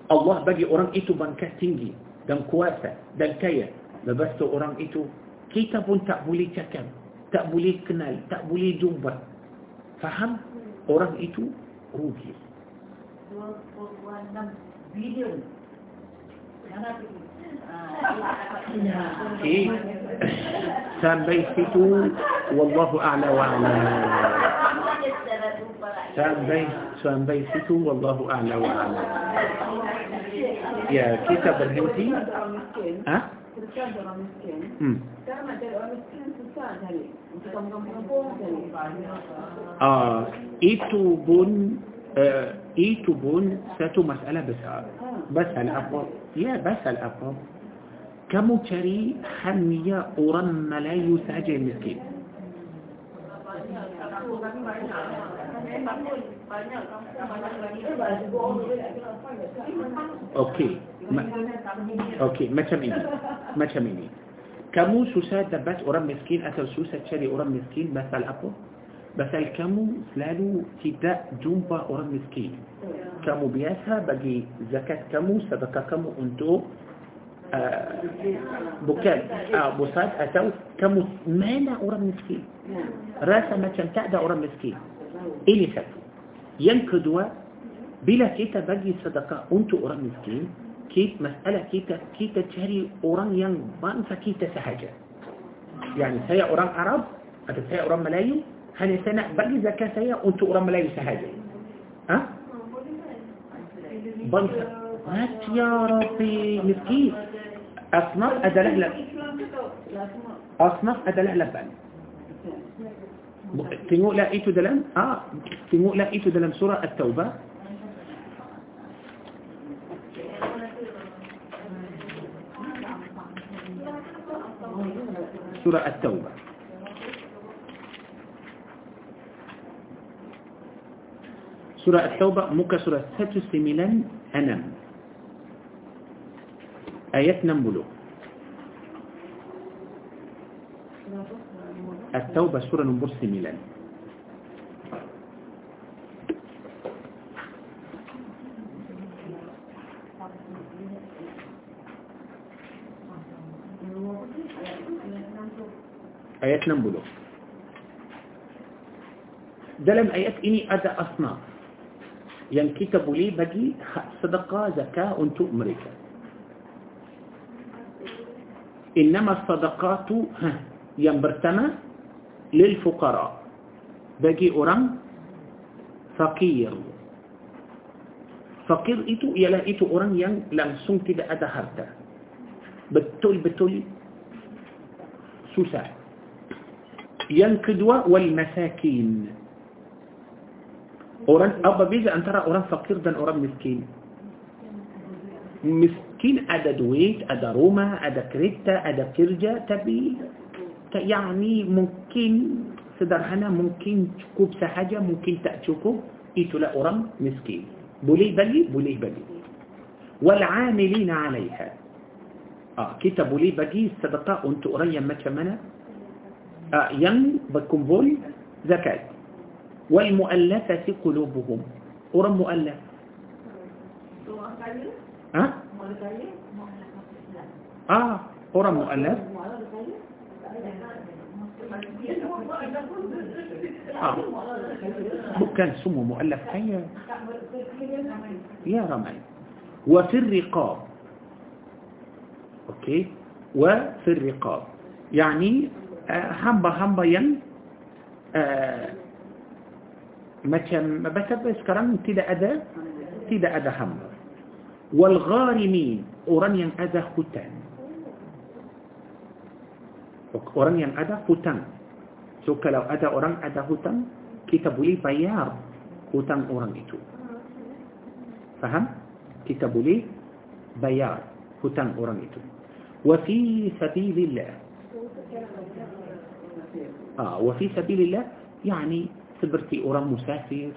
Allah bagi orang itu bangkit tinggi dan kuasa dan kaya. Lepas tu orang itu, kita pun tak boleh cakap, tak boleh kenal, tak boleh jumpa. Faham? Orang itu rugi. 2.1 bilion. Kenapa itu? في سبيتو والله أعلى وعلى سبي سبيتو والله أعلى وعلى يا كتاب الهندي. ها؟ itu pun uh, itu pun satu masalah besar besar apa apa kamu cari hanya orang Melayu saja yang miskin. Okey. Ma- Okey, macam ini. Macam ini. Kamu susah dapat orang miskin atau susah cari orang miskin pasal apa? مثال كامو سلالو تدا جنبا أوران مسكين. كامو بياسا بجي زكاة كامو صدقة كامو انتو آه، بكان آه، بصاد أتو كامو مانا أوران مسكين. راسا ما تشمتع دا أوران مسكين. إللي خف ينكدوا بلا كيتا بجي صدقة انتو أوران مسكين. كيت مسألة كيتا كيتا تشاري أوران ينبان فكيتا سهجة يعني سيا أوران عرب أتت سيا أوران ملايين hanya saya nak bagi zakat saya untuk orang Melayu sahaja. Ha? Bangsa. Mati ya Rabbi, miskin. Asnaf adalah lab. Asnaf adalah laban. Tengoklah itu dalam ah, tengoklah itu dalam surah At-Taubah. Surah At-Taubah. سورة التوبة مكة سورة ستسملن أنام آيات نمبلو. التوبة سورة نمبر سملن. آيات نملو دلم آيات إني أدى أصناف. Yang kita boleh bagi sedekah zakah untuk mereka. Innama sadaqatu yang pertama lil fuqara bagi orang fakir. Fakir itu ialah itu orang yang langsung tidak ada harta. Betul-betul susah. Yang kedua wal masakin. Orang apa beza antara orang fakir dan orang miskin? Miskin ada duit, ada rumah, ada kereta, ada kerja, tapi yani mungkin sederhana, mungkin cukup sahaja, mungkin tak cukup, itulah orang miskin. Boleh bagi, boleh bagi. والعاملين عليها آه kita boleh bagi sedekah untuk orang yang macam mana آه yang berkumpul zakat والمؤلفة قلوبهم. قرى مؤلف. ها؟ آه قرى مؤلف. آه. كان سمه مؤلف. حيا يا رمي وفي الرقاب. أوكي. وفي الرقاب. يعني آه، همبا همبا ين آه، macam betapa sekarang tidak ada tidak ada hamba wal gharimin orang yang ada hutang orang yang ada hutang so kalau ada orang ada hutang kita boleh bayar hutang orang itu faham kita boleh bayar hutang orang itu wa fi sabilillah ah wa fi sabilillah yani seperti orang musafir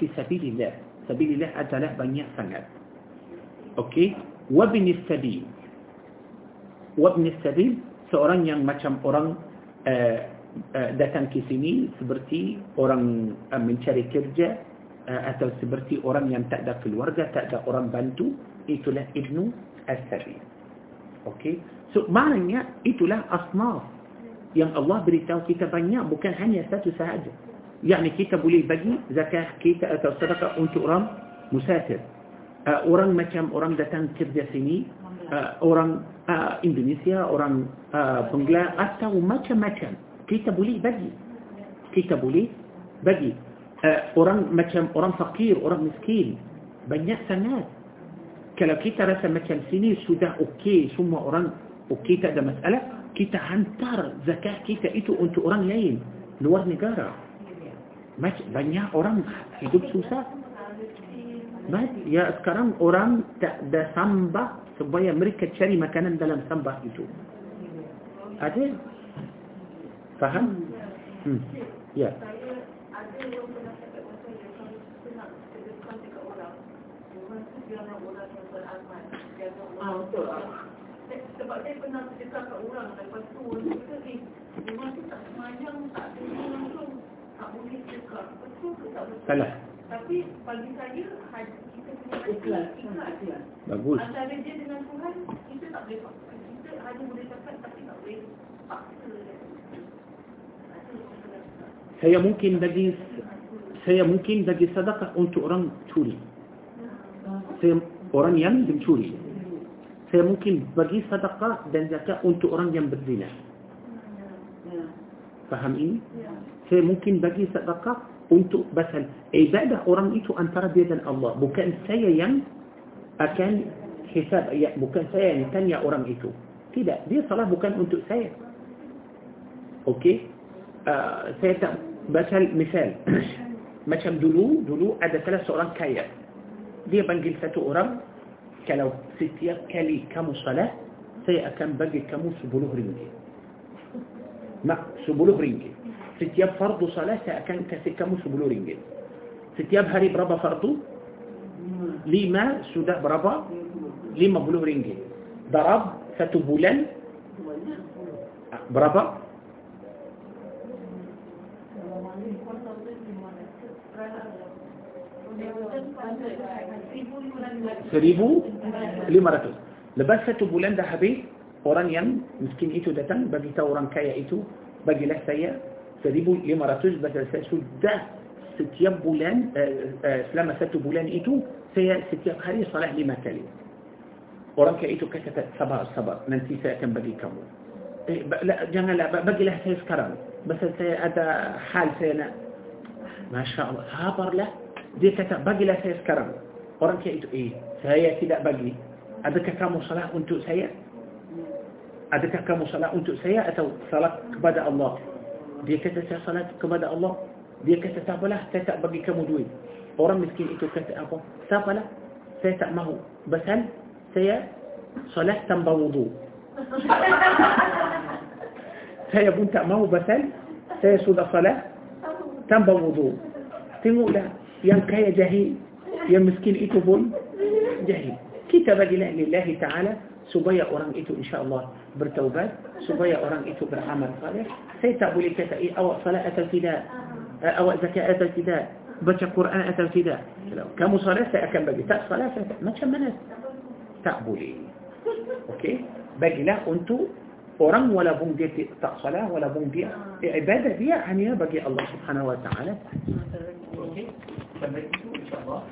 fi sabilillah. Sabilillah adalah banyak sangat. Okey wabn sabil. Wabn sabil seorang yang macam orang uh, uh, datang ke sini seperti orang uh, mencari kerja uh, atau seperti orang yang tak ada keluarga tak ada orang bantu itulah ibnu as-sabil. Okey so maknanya itulah asnaf yang Allah beritahu kita banyak bukan hanya satu sahaja يعني kita boleh bagi zakah kita atau sedekah untuk orang musafir uh, orang macam orang datang kerja sini uh, orang uh, Indonesia orang uh, Bangla atau macam-macam kita boleh bagi kita boleh bagi uh, orang macam orang fakir orang miskin banyak sangat kalau kita rasa macam sini sudah okey semua orang okey tak ada masalah kita hantar zakah kita itu untuk orang lain luar negara banyak orang hidup susah. Ya sekarang orang tak ada sambah supaya mereka cari makanan dalam sambah itu. Ada? Faham? Hmm. Ya. Ah, betul. Sebab saya pernah sedekah kat orang Lepas tu Dia kata eh Memang tu tak semayang Tak langsung tak boleh cakap betul ke tak betul. Salah. Tapi bagi saya, hati kita punya hati Ikhlas. ikhlas. Bagus. Antara dia dengan Tuhan, kita tak boleh paksa. Kita hanya boleh cakap tapi tak boleh paksa. Saya mungkin bagi saya mungkin bagi sedekah untuk orang curi. Saya orang yang mencuri. Saya mungkin bagi sedekah dan zakat untuk orang yang berzina. Ya. Faham ini? Ya. Saya mungkin bagi sedekah untuk pasal ibadah orang itu antara dia dan Allah. Bukan saya yang akan hisab, ya, bukan saya yang tanya orang itu. Tidak, dia salah bukan untuk saya. Okey? Uh, saya tak baca misal. Macam dulu, dulu ada salah seorang kaya. Dia panggil satu orang, kalau setiap kali kamu salat, saya akan bagi kamu 10 ringgit. Mak, 10 ringgit. Setiap fardu salat saya akan kasih kamu 10 ringgit. Setiap hari berapa fardu? Lima. 5 sudah berapa? Lima. 50 ringgit. Darab satu bulan berapa? Seribu lima ratus. Lepas satu bulan dah habis, orang yang miskin itu datang bagi tahu orang kaya itu, bagilah saya سليبو ليه ما رأتوش بس أساسه ده ستياب بولان آه، آه، آه، سلامة ستو بولان إيتو سيا ستياب خريص صلاح لما تلي ورانك إيتو كتت صبر صبر ننسي سيا كان بقي كمول إيه، لا جانا لا بقي لها سيس كرام بس سيا أدا حال سينا ما شاء الله هابر لا دي كتت بقي لها سيس كرام ورانك إيتو إيه سيا كده بقي. أدك كامو صلاح أنتو سيا أدك كامو صلاح أنتو سيا أتو صلاح بدأ الله. Dia kata, saya salah kepada Allah. Dia kata, tak apalah, saya tak bagi kamu duit. Orang miskin itu kata apa? Tak apalah, saya tak mahu. Pasal saya salat tanpa wudu. saya pun tak mahu pasal saya sudah salat tanpa wudu. Tengoklah, yang kaya jahil, yang miskin itu pun jahil. Kita bagilah lillahi ta'ala supaya orang itu insyaAllah bertaubat, supaya orang itu beramal salih. Saya tak boleh kata, eh, awak salat atau tidak, eh, awak zakat atau tidak, baca Quran atau tidak. Kamu salat, saya akan bagi. Tak salat, saya tak. Macam mana? Tak boleh. Okey? Bagilah untuk orang walaupun dia tak salah, walaupun dia ibadah dia hanya bagi Allah Subhanahu wa taala. Okey? Sampai itu insya-Allah.